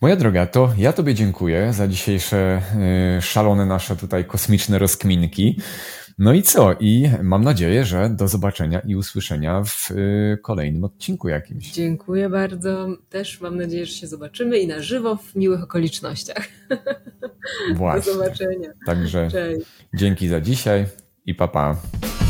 Moja droga, to ja Tobie dziękuję za dzisiejsze y, szalone nasze tutaj kosmiczne rozkminki. No i co? I mam nadzieję, że do zobaczenia i usłyszenia w y, kolejnym odcinku jakimś. Dziękuję bardzo. Też mam nadzieję, że się zobaczymy i na żywo w miłych okolicznościach. [laughs] Właśnie. Do zobaczenia. Także Cześć. dzięki za dzisiaj i papa. Pa.